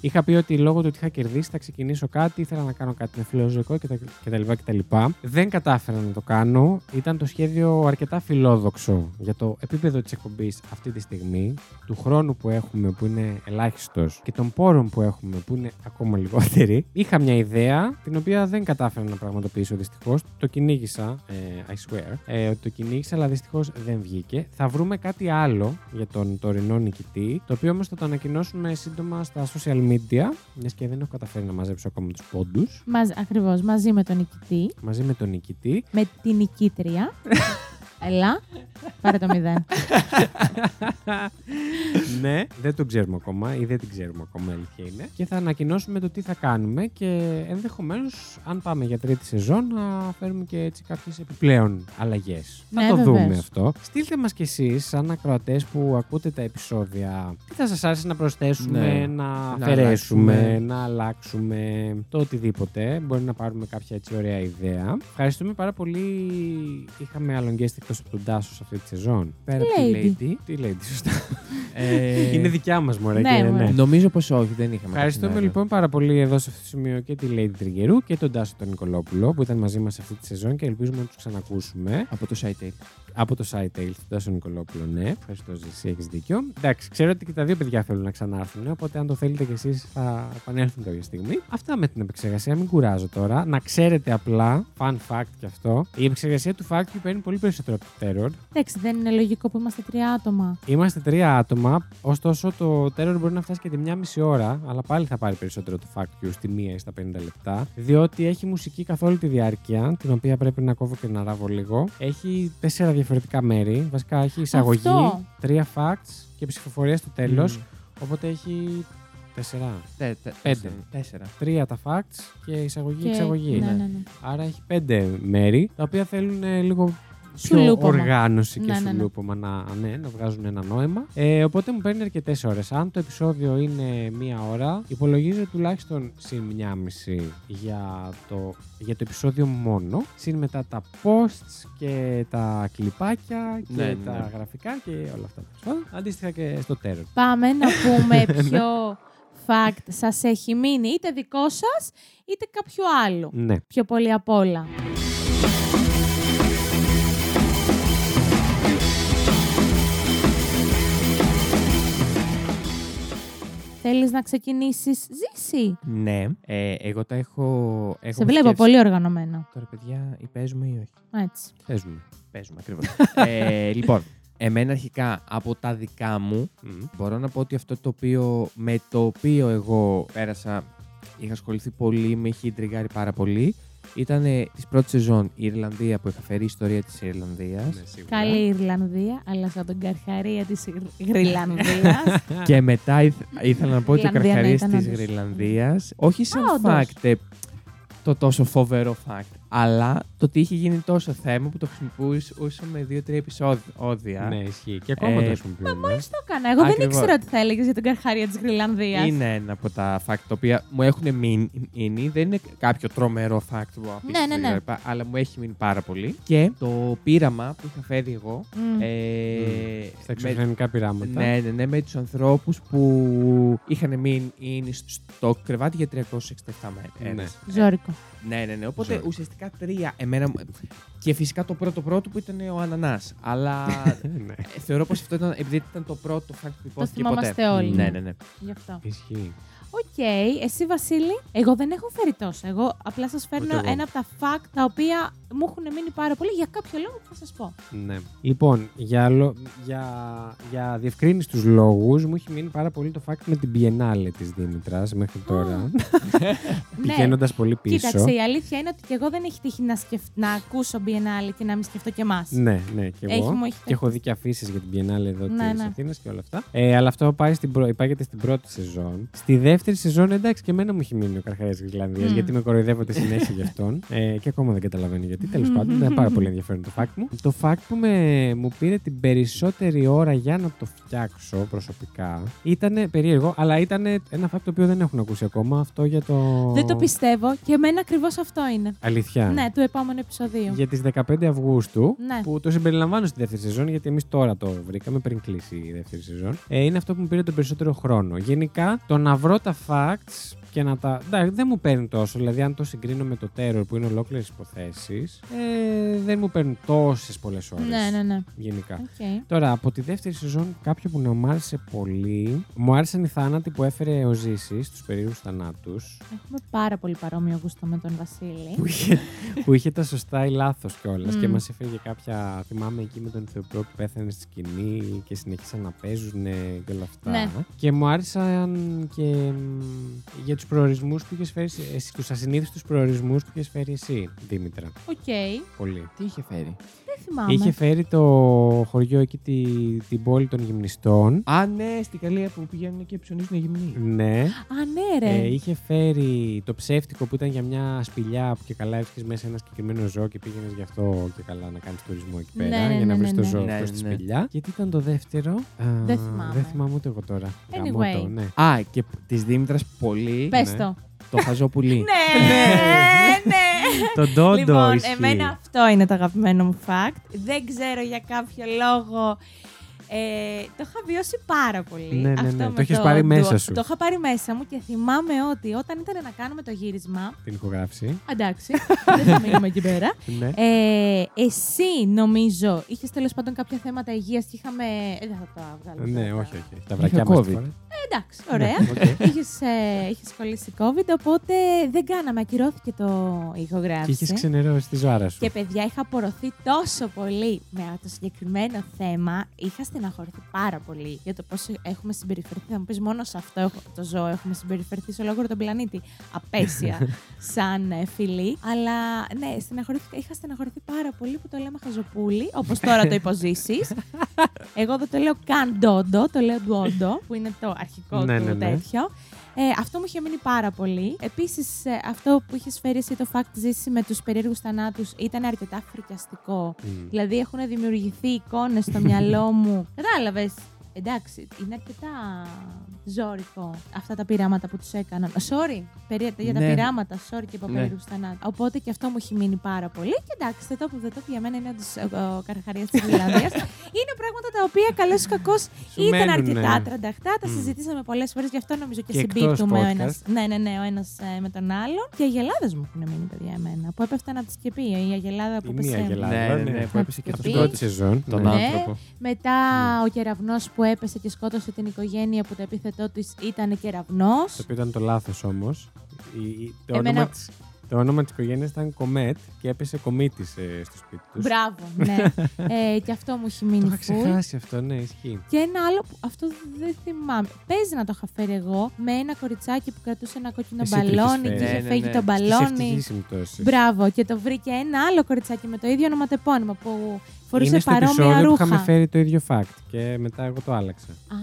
Είχα πει ότι λόγω του ότι είχα κερδίσει θα ξεκινήσω κάτι, ήθελα να κάνω κάτι με φιλοζωικό κτλ. κτλ. Δεν κατάφερα να το κάνω. Ήταν το σχέδιο αρκετά φιλόδοξο για το επίπεδο της εκπομπής αυτή τη στιγμή, του χρόνου που έχουμε που είναι ελάχιστος και των πόρων που έχουμε που είναι ακόμα λιγότεροι. Είχα μια ιδέα την οποία δεν κατάφερα να πραγματοποιήσω δυστυχώς. Το κυνήγησα, ε, I swear, ε, ότι το κυνήγησα, αλλά δυστυχώς δεν βγήκε. Θα βρούμε κάτι άλλο για τον τωρινό νικητή, το οποίο όμως θα το ανακοινώσουμε σύντομα στα social media, μιας και δεν έχω καταφέρει να μαζέψω ακόμα τους πόντους. Μαζ, ακριβώς, μαζί με τον νικητή, Μαζί με τον νικητή. με την νικήτρια. Ελά, πάρε το μηδέν. ναι, δεν το ξέρουμε ακόμα ή δεν την ξέρουμε ακόμα, η αλήθεια είναι. Και θα ανακοινώσουμε το τι θα κάνουμε και ενδεχομένως, αν πάμε για τρίτη σεζόν, να φέρουμε και έτσι κάποιες επιπλέον αλλαγές. Ναι, θα το βεβαίως. δούμε αυτό. Στείλτε μας κι εσείς, σαν ακροατές που ακούτε τα επεισόδια, τι θα σας άρεσε να προσθέσουμε, Ναι. να Να αφαιρέσουμε, αλλάξουμε. να αλλάξουμε το οτιδήποτε. Μπορεί να πάρουμε κάποια έτσι ωραία ιδέα. Ευχαριστούμε πάρα πολύ. Είχαμε άλλον guest εκτό από τον Τάσο σε αυτή τη σεζόν. Πέρα από τη Lady. Lady. Τι λέει, τι σωστά. Ε, Είναι δικιά μας μωρέ. Ναι, και, μωρέ. Νομίζω πως όχι, δεν είχαμε. Ευχαριστούμε κάποιον άλλο. λοιπόν πάρα πολύ εδώ σε αυτό το σημείο και τη Lady Τριγερού και τον Τάσο τον Νικολόπουλο που ήταν μαζί μας αυτή τη σεζόν και ελπίζουμε να τους ξανακούσουμε. Από το site. Από το site Tales, τον Τάσο Νικολόπουλο, ναι. Ευχαριστώ, Ζήση, έχεις δίκιο. Εντάξει, ξέρω ότι και τα δύο παιδιά θέλουν να ξανάρθουν, οπότε αν το θέλετε κι εσείς θα επανέλθουν κάποια στιγμή. Αυτά με την επεξεργασία, μην κουράζω τώρα. Να ξέρετε απλά, fun fact κι αυτό, η επεξεργασία του fact παίρνει πολύ περισσότερο από το terror. Εντάξει, δεν είναι λογικό που είμαστε τρία άτομα. Είμαστε τρία άτομα, ωστόσο το terror μπορεί να φτάσει και τη μία μισή ώρα, αλλά πάλι θα πάρει περισσότερο το fact you στη μία ή στα 50 λεπτά, διότι έχει μουσική καθ' όλη τη διάρκεια, την οποία πρέπει να κόβω και να ράβω λίγο. Έχει τέσσερα διαφορετικά μέρη. Βασικά έχει εισαγωγή, Αυτό. τρία facts και ψηφοφορία στο τέλος. Μμμ. Οπότε έχει τέσσερα. Τε- τε- Πέντε. τέσσερα. Τέσσερα. Τρία τα facts και εισαγωγή Και- εξαγωγή. Ναι, ναι, ναι. Άρα έχει πέντε μέρη, τα οποία θέλουν ε, λίγο πιο Σουλούπομα. οργάνωση και Ναι, ναι, ναι. σουλούπομα να, ναι, να βγάζουν ένα νόημα. Ε, οπότε μου παίρνει αρκετές ώρες. Αν το επεισόδιο είναι μία ώρα, υπολογίζω τουλάχιστον συν μία μισή για το, για το επεισόδιο μόνο. Συν μετά τα posts και τα κλιπάκια και Ναι, ναι, τα ναι. γραφικά και όλα αυτά. τέλος πάντων. Αντίστοιχα και στο τέλο. Πάμε να πούμε ποιο fact σας έχει μείνει, είτε δικό σας, είτε κάποιο άλλο. Ναι. Πιο πολύ απ' όλα. Θέλεις να ξεκινήσεις ζήσει. Ναι. Ε, εγώ τα έχω. έχω Σε βλέπω σκέψει. πολύ οργανωμένο. Τώρα, παιδιά, ή παίζουμε ή όχι. Έτσι. Παίζουμε. Παίζουμε ακριβώς. ε, λοιπόν, εμένα αρχικά από τα δικά μου Μμ. μπορώ να πω ότι αυτό το οποίο με το οποίο εγώ πέρασα, είχα ασχοληθεί πολύ, με είχε τριγκάρει πάρα πολύ. Ήταν της πρώτης σεζόν η Ιρλανδία που είχα φέρει η ιστορία της Ιρλανδίας. Ναι, σίγουρα. Καλή Ιρλανδία, αλλά σαν τον καρχαρία της Γρ- Γρυλανδίας. και μετά ήθ- ήθελα να πω ότι ο Ιρλανδία, ναι, καρχαρίας ήταν της όντως. Γρυλανδίας, όχι σαν Α, όντως. fact, ε, το τόσο φοβερό fact, αλλά το ότι είχε γίνει τόσο θέμα που το χρησιμοποιούσαμε δύο-τρία επεισόδια. Ναι, ισχύει. Και ακόμα Ε, το χρησιμοποιούμε. Μόλις το έκανα. Εγώ δεν Ακριβώς. ήξερα ότι θα έλεγες για τον καρχαρία της Γρυλανδίας. Είναι ένα από τα fact τα οποία μου έχουν μείνει. Δεν είναι κάποιο τρομερό fact που απίστευτο ναι, ναι. κτλ, Αλλά μου έχει μείνει πάρα πολύ. Και το πείραμα που είχα φέρει εγώ. Μμ. Ε, Στα με- εξωφρενικά πειράματα. ναι, ναι, ναι, με τους ανθρώπους που είχαν μείνει στο κρεβάτι για 367 μέρες. Ναι. Ζόρικο. Ναι, ναι, ναι. Οπότε Ζόρικο. Ουσιαστικά τρία. Εμένα, μου- και φυσικά το πρώτο πρώτο που ήταν ο Ανανάς. Αλλά ναι. ε, θεωρώ πως αυτό ήταν επειδή ήταν το πρώτο fact που ειπώθηκε θυμόμαστε ποτέ. όλοι, Ναι, ναι. ναι, ναι. Γι' αυτό. Ισχύει. Οκ, εσύ Βασίλη, εγώ δεν έχω φέρει τόσα. Εγώ απλά σας φέρνω Ούτε εγώ. ένα από τα fact τα οποία μου έχουν μείνει πάρα πολύ για κάποιο λόγο που θα σας πω. Ναι. Λοιπόν, για, λο... για, για διευκρίνηση τους λόγους, μου έχει μείνει πάρα πολύ το fact με την Biennale της Δήμητρας μέχρι τώρα. Πηγαίνοντας πολύ πίσω. Κοίταξε, η αλήθεια είναι ότι και εγώ δεν έχει τύχει να, σκεφ... να ακούσω Biennale και να μην σκεφτώ και εμάς. Ναι, ναι, και εγώ. Έχει, μου έχει Και έχω δει και αφήσεις για την Biennale εδώ Ναι, της ναι. Αθήνας και όλα αυτά. Ε, αλλά αυτό πάει στην προ... υπάγεται στην πρώτη σεζόν. Στη δεύτερη σεζόν, εντάξει, και εμένα μου έχει μείνει ο Καρχαρίας τη Γλανδία, Μμ. γιατί με κοροϊδεύονται συνέχεια γι' αυτόν. Ε, και ακόμα δεν καταλαβαίνω γιατί. Τέλος πάντων, είναι πάρα πολύ ενδιαφέρον το fact μου. Το fact που με, μου πήρε την περισσότερη ώρα για να το φτιάξω προσωπικά ήταν περίεργο, αλλά ήταν ένα fact το οποίο δεν έχουν ακούσει ακόμα. Αυτό για το. Δεν το πιστεύω και εμένα ακριβώς αυτό είναι. Αλήθεια. Ναι, του επόμενου επεισοδίου. Για τις 15 Αυγούστου, Ναι. που το συμπεριλαμβάνω στη δεύτερη σεζόν, γιατί εμείς τώρα το βρήκαμε πριν κλείσει η δεύτερη σεζόν. Ε, είναι αυτό που μου πήρε τον περισσότερο χρόνο. Γενικά, το να βρω τα facts και να τα. Εντάξει, δεν μου παίρνει τόσο. Δηλαδή, αν το συγκρίνω με το Terror που είναι ολόκληρες υποθέσεις, ε, δεν μου παίρνουν τόσες πολλές ώρες. Ναι, ναι, ναι. Γενικά. Οκ. Τώρα, από τη δεύτερη σεζόν, κάποιο που να μου άρεσε πολύ. Μου άρεσαν οι θάνατοι που έφερε ο Ζήσης, τους περίεργους θανάτους. Έχουμε πάρα πολύ παρόμοιο γούστο με τον Βασίλη. που, είχε, που είχε τα σωστά ή λάθος κιόλας. Μμ. Και μας έφερε κάποια. Θυμάμαι εκεί με τον ηθοποιό που πέθανε στη σκηνή και συνέχισαν να παίζουν και όλα αυτά. Ναι. Και μου άρεσαν και μ, για τους προορισμούς που είχες φέρει. Εσύ, τους ασυνήθιστους προορισμούς που είχες φέρει εσύ, Δήμητρα. Οκ. Πολύ. Τι είχε φέρει; Δεν θυμάμαι. Είχε φέρει το χωριό εκεί, τη, την πόλη των γυμνιστών. Α, ναι, στη Γαλλία που πηγαίνουν και ψωνίζουν γυμνοί. Ναι. Α, ναι, ρε. Ε, είχε φέρει το ψεύτικο που ήταν για μια σπηλιά που και καλά έβρισκες μέσα ένα συγκεκριμένο ζώο και πήγαινες γι' αυτό και καλά να κάνεις τουρισμό εκεί πέρα. Ναι, ναι, για να ναι, βρεις ναι, το ναι. ζώο Ναι, αυτός στη ναι. σπηλιά. Και τι ήταν το δεύτερο; Α, Δεν θυμάμαι. Δεν θυμάμαι ούτε εγώ τώρα. Anyway. Γαμώ το, ναι. Α, και της Δήμητρας πολύ. Πες ναι. το. Το χαζό πουλί. ναι, ναι. Το ντόντο λοιπόν, ισχύει. εμένα αυτό είναι το αγαπημένο μου fact. Δεν ξέρω για κάποιο λόγο. Ε, το είχα βιώσει πάρα πολύ. Ναι, ναι, αυτό ναι. με Το έχεις πάρει μέσα σου. Το είχα πάρει μέσα μου και θυμάμαι ότι όταν ήταν να κάνουμε το γύρισμα. Την ηχογράφηση. Εντάξει, δεν θα μείνουμε εκεί πέρα. ναι. Ε, εσύ νομίζω είχες τέλος πάντων κάποια θέματα υγείας και είχαμε. Ε, δεν θα τα βγάλω. ναι, τώρα. όχι, όχι. Τα βρακιά μας COVID. τη φορά. Ε, εντάξει, ωραία. Ναι, οκ. Είχες, ε, είχες κολλήσει COVID, οπότε δεν κάναμε. Ακυρώθηκε το η Και ηχογράφηση. είχες ξενερώσει τη ζωάρα σου. Και παιδιά, είχα απορροφηθεί τόσο πολύ με το συγκεκριμένο θέμα. Είχα στεναχωρηθεί πάρα πολύ για το πώς έχουμε συμπεριφερθεί. Θα μου πεις μόνο σε αυτό έχω- το ζώο έχουμε συμπεριφερθεί σε ολόκληρο τον πλανήτη. Απαίσια σαν ε, φυλή. Αλλά ναι, στεναχωρήθηκα. Είχα στεναχωρηθεί πάρα πολύ που το λέμε χαζοπούλι, όπως τώρα το υποζήσεις. Εγώ δεν το λέω καν ντόντο, το λέω ντουόντο, που είναι το αρχικό Ναι, του ναι, ναι. τέτοιο. Ε, αυτό μου είχε μείνει πάρα πολύ. Επίσης, αυτό που είχες φέρει εσύ το fact ζήσει με τους περίεργους θανάτους ήταν αρκετά φρικιαστικό. Μμ. Δηλαδή, έχουν δημιουργηθεί εικόνες στο μυαλό μου. Κατάλαβες. Εντάξει, είναι αρκετά ζώρικο αυτά τα πειράματα που τους έκαναν. Sorry, περί, για τα Ναι. πειράματα. Sorry και είπα Ναι. περίεργου θανάτου. Οπότε και αυτό μου έχει μείνει πάρα πολύ. Και εντάξει, δεν το που δεν το για μένα είναι όντως ο, ο Καρχαρίας της Γρυλανδία. είναι πράγματα τα οποία καλώ ή κακώ Σου ήταν μένουνε. αρκετά τρανταχτά. Τα Μμ. συζητήσαμε πολλές φορές, γι' αυτό νομίζω και, Και εκτός συμπίπτουμε ο podcast. ένα. Ναι, ναι, ναι, ο ένας με τον άλλον. Και οι αγελάδες μου έχουν μείνει, παιδιά, εμένα. Που έπεφταν από τη σκεπή. Η αγελάδα που Η μία έπεσε. αγελάδα. Ναι, ναι, ναι. ναι, που έπεσε και Στην στο Στην πρώτη σεζόν. Τον ναι. Ναι. άνθρωπο. Μετά Ναι. ο κεραυνός που έπεσε και σκότωσε την οικογένεια που το επίθετό τη ήταν κεραυνό. Το οποίο ήταν το λάθος όμως. Το, Εμένα- όνομα της, το όνομα της οικογένειας ήταν Κομέτ και έπεσε κομίτης ε, στο σπίτι τους. Μπράβο, ναι. ε, και αυτό μου έχει Το μείνει είχα full. ξεχάσει αυτό, ναι, ισχύει. Και ένα άλλο που αυτό δεν θυμάμαι. Παίζει να το είχα φέρει εγώ με ένα κοριτσάκι που κρατούσε ένα κόκκινο Εσύ το είχες μπαλόνι φέρει. και είχε Ναι, ναι, φέγει ναι. το Στις μπαλόνι. ευτυχείς συμπτώσεις. Μπράβο, και το βρήκε ένα άλλο κοριτσάκι με το ίδιο ονοματεπώνυμο που φορούσε Είναι στο παρόμοια επεισόδιο που ρούχα. είχαμε φέρει το ίδιο fact και μετά εγώ το άλλαξα. Α,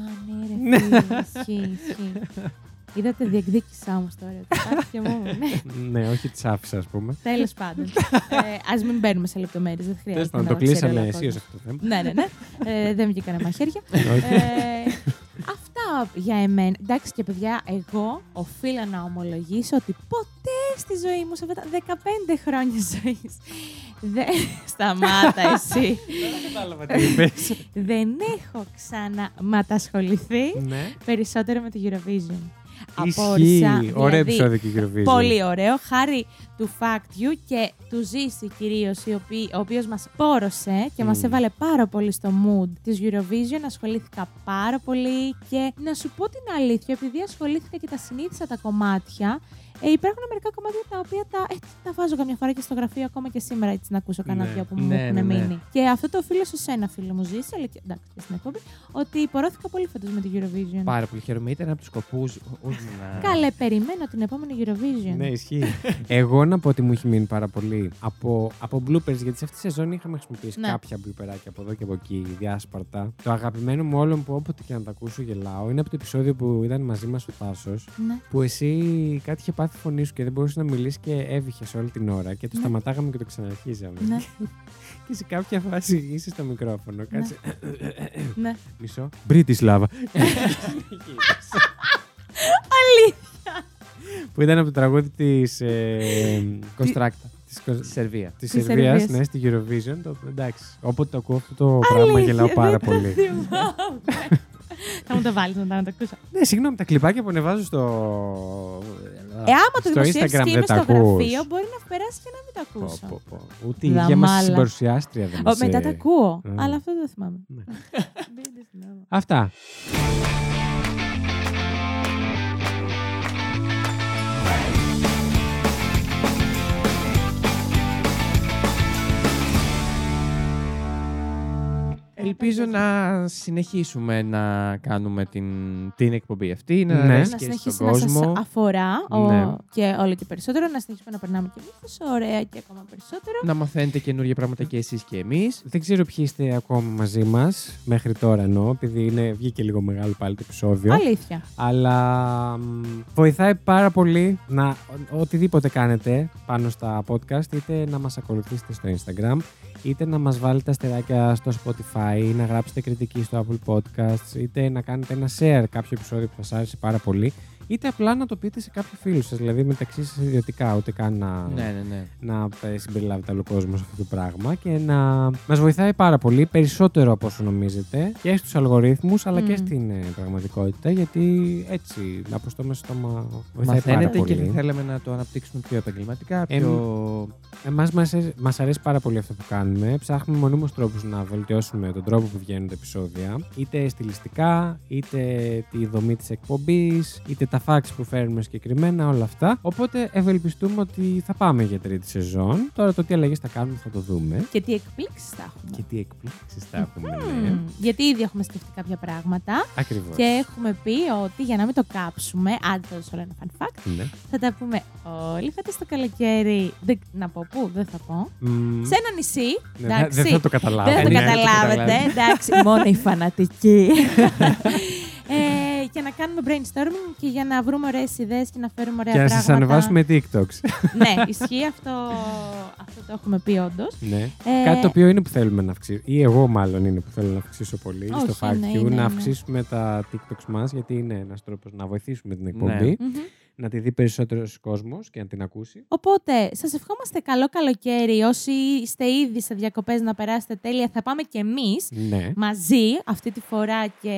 ναι, ρε φίλε, ισχύει, ισχύει. Είδατε, διεκδίκησα όμω τώρα. Κάτι και μου. Ναι, ναι, όχι της άφησα, ας πούμε. τέλος πάντων. ε, Α μην μπαίνουμε σε λεπτομέρειες, δεν Τέλος χρειάζεται. πάντων, να το κλείσαμε ξέρει όλο ο εσύ κόσμος. αυτό το θέμα. Ναι, ναι, ναι. Ε, δεν βγήκανε μαχαίρια. Όχι. ε, αυτά για εμένα. Εντάξει και παιδιά, εγώ οφείλω να ομολογήσω ότι ποτέ στη ζωή μου, σε αυτά τα 15 χρόνια ζωής. Δεν. Σταμάτα εσύ. Κατάλαβα τι είπες. δεν έχω ξαναματασχοληθεί Ναι. περισσότερο με τη Eurovision. Απόρρισα. Ισχύει. Ωραίο Δηλαδή, επεισόδιο και η Eurovision. Πολύ ωραίο. Χάρη του Fact You και του Ζήση κυρίως, ο οποίος μας πόρωσε και μας Μμμ. έβαλε πάρα πολύ στο mood της Eurovision. Ασχολήθηκα πάρα πολύ και να σου πω την αλήθεια, επειδή ασχολήθηκα και τα συνήθισα τα κομμάτια, ε, υπάρχουν μερικά κομμάτια τα οποία τα, ε, τα βάζω καμιά φορά και στο γραφείο ακόμα και σήμερα έτσι να ακούσω κανένα Ναι. δυο που μου Ναι, έχουν ναι, ναι. μείνει. Και αυτό το οφείλω σε σένα, φίλο μου, Ζήση, αλλά και, εντάξει, και στην εκπομπή, ότι πορώθηκα πολύ φέτος με την Eurovision. Πάρα πολύ χαίρομαι. Ήταν από τους σκοπούς μου να. Καλέ, περιμένω την επόμενη Eurovision. Ναι, ισχύει. Εγώ να πω ότι μου έχει μείνει πάρα πολύ από, από bloopers, γιατί σε αυτή τη σεζόν είχαμε χρησιμοποιήσει Ναι. κάποια μπλουπεράκια από εδώ και από εκεί, διάσπαρτα. Το αγαπημένο μου όλων που όποτε και να τα ακούσω γελάω είναι από το επεισόδιο που ήταν μαζί μας ο Τάσος. Ναι. Που εσύ κάτι είχε πάθει φωνή σου και δεν μπορούσες να μιλήσεις και έβηχες όλη την ώρα και το Ναι. σταματάγαμε και το ξαναρχίζαμε. Ναι. και σε κάποια φάση είσαι στο μικρόφωνο. Κάτσε. ναι. Μισό. Biti zdrava. Αλήθεια. που ήταν από το τραγούδι της. Ε, Κονστράκτα. της Κο- Στη Σερβίας. Της Της Σερβίας, Σερβίας. ναι, στη Eurovision. Το, εντάξει. Όποτε το ακούω αυτό το πράγμα γελάω Αλήθεια, πάρα δεν το πολύ. θυμάμαι. Θα μου το βάλεις μετά να το ακούσω. ναι, συγγνώμη, τα κλιπάκια που ανεβάζω στο. Ε, άμα το στο δημοσιεύσεις Instagram και δεν είμαι τα στο ακούς. γραφείο, μπορεί να περάσει και να μην το Πω, ακούσω. πω, πω. Ούτε η ίδια μας Δαμάλα. συμπαρουσιάστρια δεν Ω, μας, μετά ε, τα ακούω, ε. αλλά αυτό δεν το θυμάμαι. Ναι. Δεν το θυμάμαι. Αυτά. Ελπίζω να συνεχίσουμε να κάνουμε την, την εκπομπή αυτή, να Ναι. αρέσει Να και συνεχίσει στον να σας κόσμο. αφορά ο- Ναι. και όλο και περισσότερο, να συνεχίσουμε να περνάμε και εμείς τόσο ωραία και ακόμα περισσότερο. Να μαθαίνετε καινούργια πράγματα και εσείς και εμείς. Δεν ξέρω ποιοι είστε ακόμα μαζί μας, μέχρι τώρα εννοώ, επειδή είναι, βγήκε λίγο μεγάλο πάλι το επεισόδιο. Αλήθεια. Αλλά μ, βοηθάει πάρα πολύ να ο- οτιδήποτε κάνετε πάνω στα podcast, είτε να μας ακολουθήσετε στο Instagram, είτε να μας βάλετε αστεράκια στο Spotify, ή να γράψετε κριτική στο Apple Podcasts, είτε να κάνετε ένα share κάποιο επεισόδιο που σας άρεσε πάρα πολύ, είτε απλά να το πείτε σε κάποιο φίλο σας, δηλαδή μεταξύ σας ιδιωτικά, ούτε καν να, Ναι, ναι, ναι. να ε, συμπεριλάβετε άλλο κόσμο σε αυτό το πράγμα και να μας βοηθάει πάρα πολύ, περισσότερο από όσο νομίζετε, και στους αλγορίθμους αλλά και Μμ. στην ε, πραγματικότητα, γιατί έτσι, από στο μέσα στόμα βοηθάει πάρα Μαθαίνετε πολύ. και θα θέλαμε να το αναπτύξουμε πιο επαγγελματικά, Εμ, πιο... Εμάς μας, αρέσει- μας αρέσει πάρα πολύ αυτό που κάνουμε. Ψάχνουμε μονίμως τρόπους να βελτιώσουμε τον τρόπο που βγαίνουν τα επεισόδια. Είτε στιλιστικά, είτε τη δομή της εκπομπής, είτε τα facts που φέρνουμε συγκεκριμένα, όλα αυτά. Οπότε ευελπιστούμε ότι θα πάμε για τρίτη σεζόν. Τώρα το τι αλλαγές θα κάνουμε θα το δούμε. Και τι εκπλήξεις θα έχουμε. Και τι εκπλήξεις θα έχουμε, ναι. Μμμ. Γιατί ήδη έχουμε σκεφτεί κάποια πράγματα Ακριβώς. και έχουμε πει ότι για να μην το κάψουμε, άντε θα δώσω όλο ένα fun fact, Ναι. θα τα πούμε όλοι φέτος το καλοκαίρι. Δεν, να πω πού, δεν θα πω. Μμμ. Σε ένα νησί. Ναι, δεν- εντάξει. δεν θα το καταλάβω. Δεν θα το Ναι, καταλάβετε, δεν το εντάξει, μόνο οι φανατικοί. ε, και να κάνουμε brainstorming και για να βρούμε ωραίες ιδέες και να φέρουμε ωραία Και να πράγματα. σας ανεβάσουμε TikToks. ναι, ισχύει αυτό. Αυτό το έχουμε πει όντως. ναι. Ε, Κάτι το οποίο είναι που θέλουμε να αυξήσουμε. Ή εγώ, μάλλον, είναι που θέλω να αυξήσω πολύ. Όχι, στο Fact ναι, You, είναι, να ναι. αυξήσουμε τα TikToks μας, γιατί είναι ένας τρόπος να βοηθήσουμε την εκπομπή. Μμμ. Να τη δει περισσότερος κόσμος και να την ακούσει. Οπότε, σας ευχόμαστε καλό καλοκαίρι. Όσοι είστε ήδη σε διακοπές να περάσετε τέλεια, θα πάμε κι εμείς Ναι. μαζί αυτή τη φορά και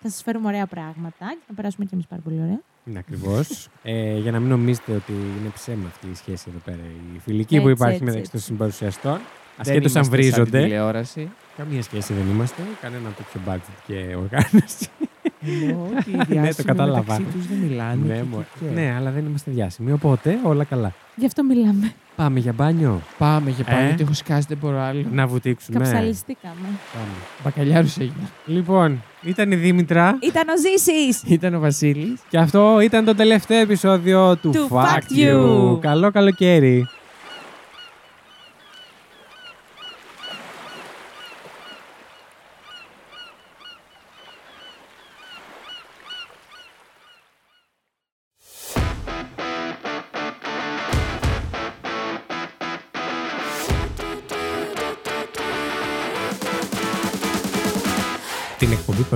θα σας φέρουμε ωραία πράγματα. Και θα περάσουμε κι εμείς πάρα πολύ ωραία. Ναι, ακριβώς. ε, για να μην νομίζετε ότι είναι ψέμα αυτή η σχέση εδώ πέρα. Η φιλική που Έτσι, υπάρχει έτσι, μεταξύ έτσι. των συμπαρουσιαστών. Δεν Ασχέτως αν είμαστε σαν την βρίζονται. τηλεόραση. Καμία σχέση δεν είμαστε. Κανένα τέτοιο budget και οργάνωση. Εννοώ ότι οι Ναι, το διάσημοι κατάλαβα. μεταξύ τους δεν μιλάνε. ναι, και- μωρέ. και- ναι, αλλά δεν είμαστε διάσημοι. Οπότε όλα καλά. Γι' αυτό μιλάμε. Πάμε για μπάνιο. Πάμε για πάνω, Ε; γιατί έχω σκάσει, δεν μπορώ άλλο. Να βουτήξουμε. Καψαλιστήκαμε. Πάμε. Μπακαλιάρους έγινα. Λοιπόν, ήταν η Δήμητρα Ήταν ο Ζήσης! Ήταν ο Βασίλης. και αυτό ήταν το τελευταίο επεισόδιο του, Του Fact Fact You. You. Καλό καλοκαίρι.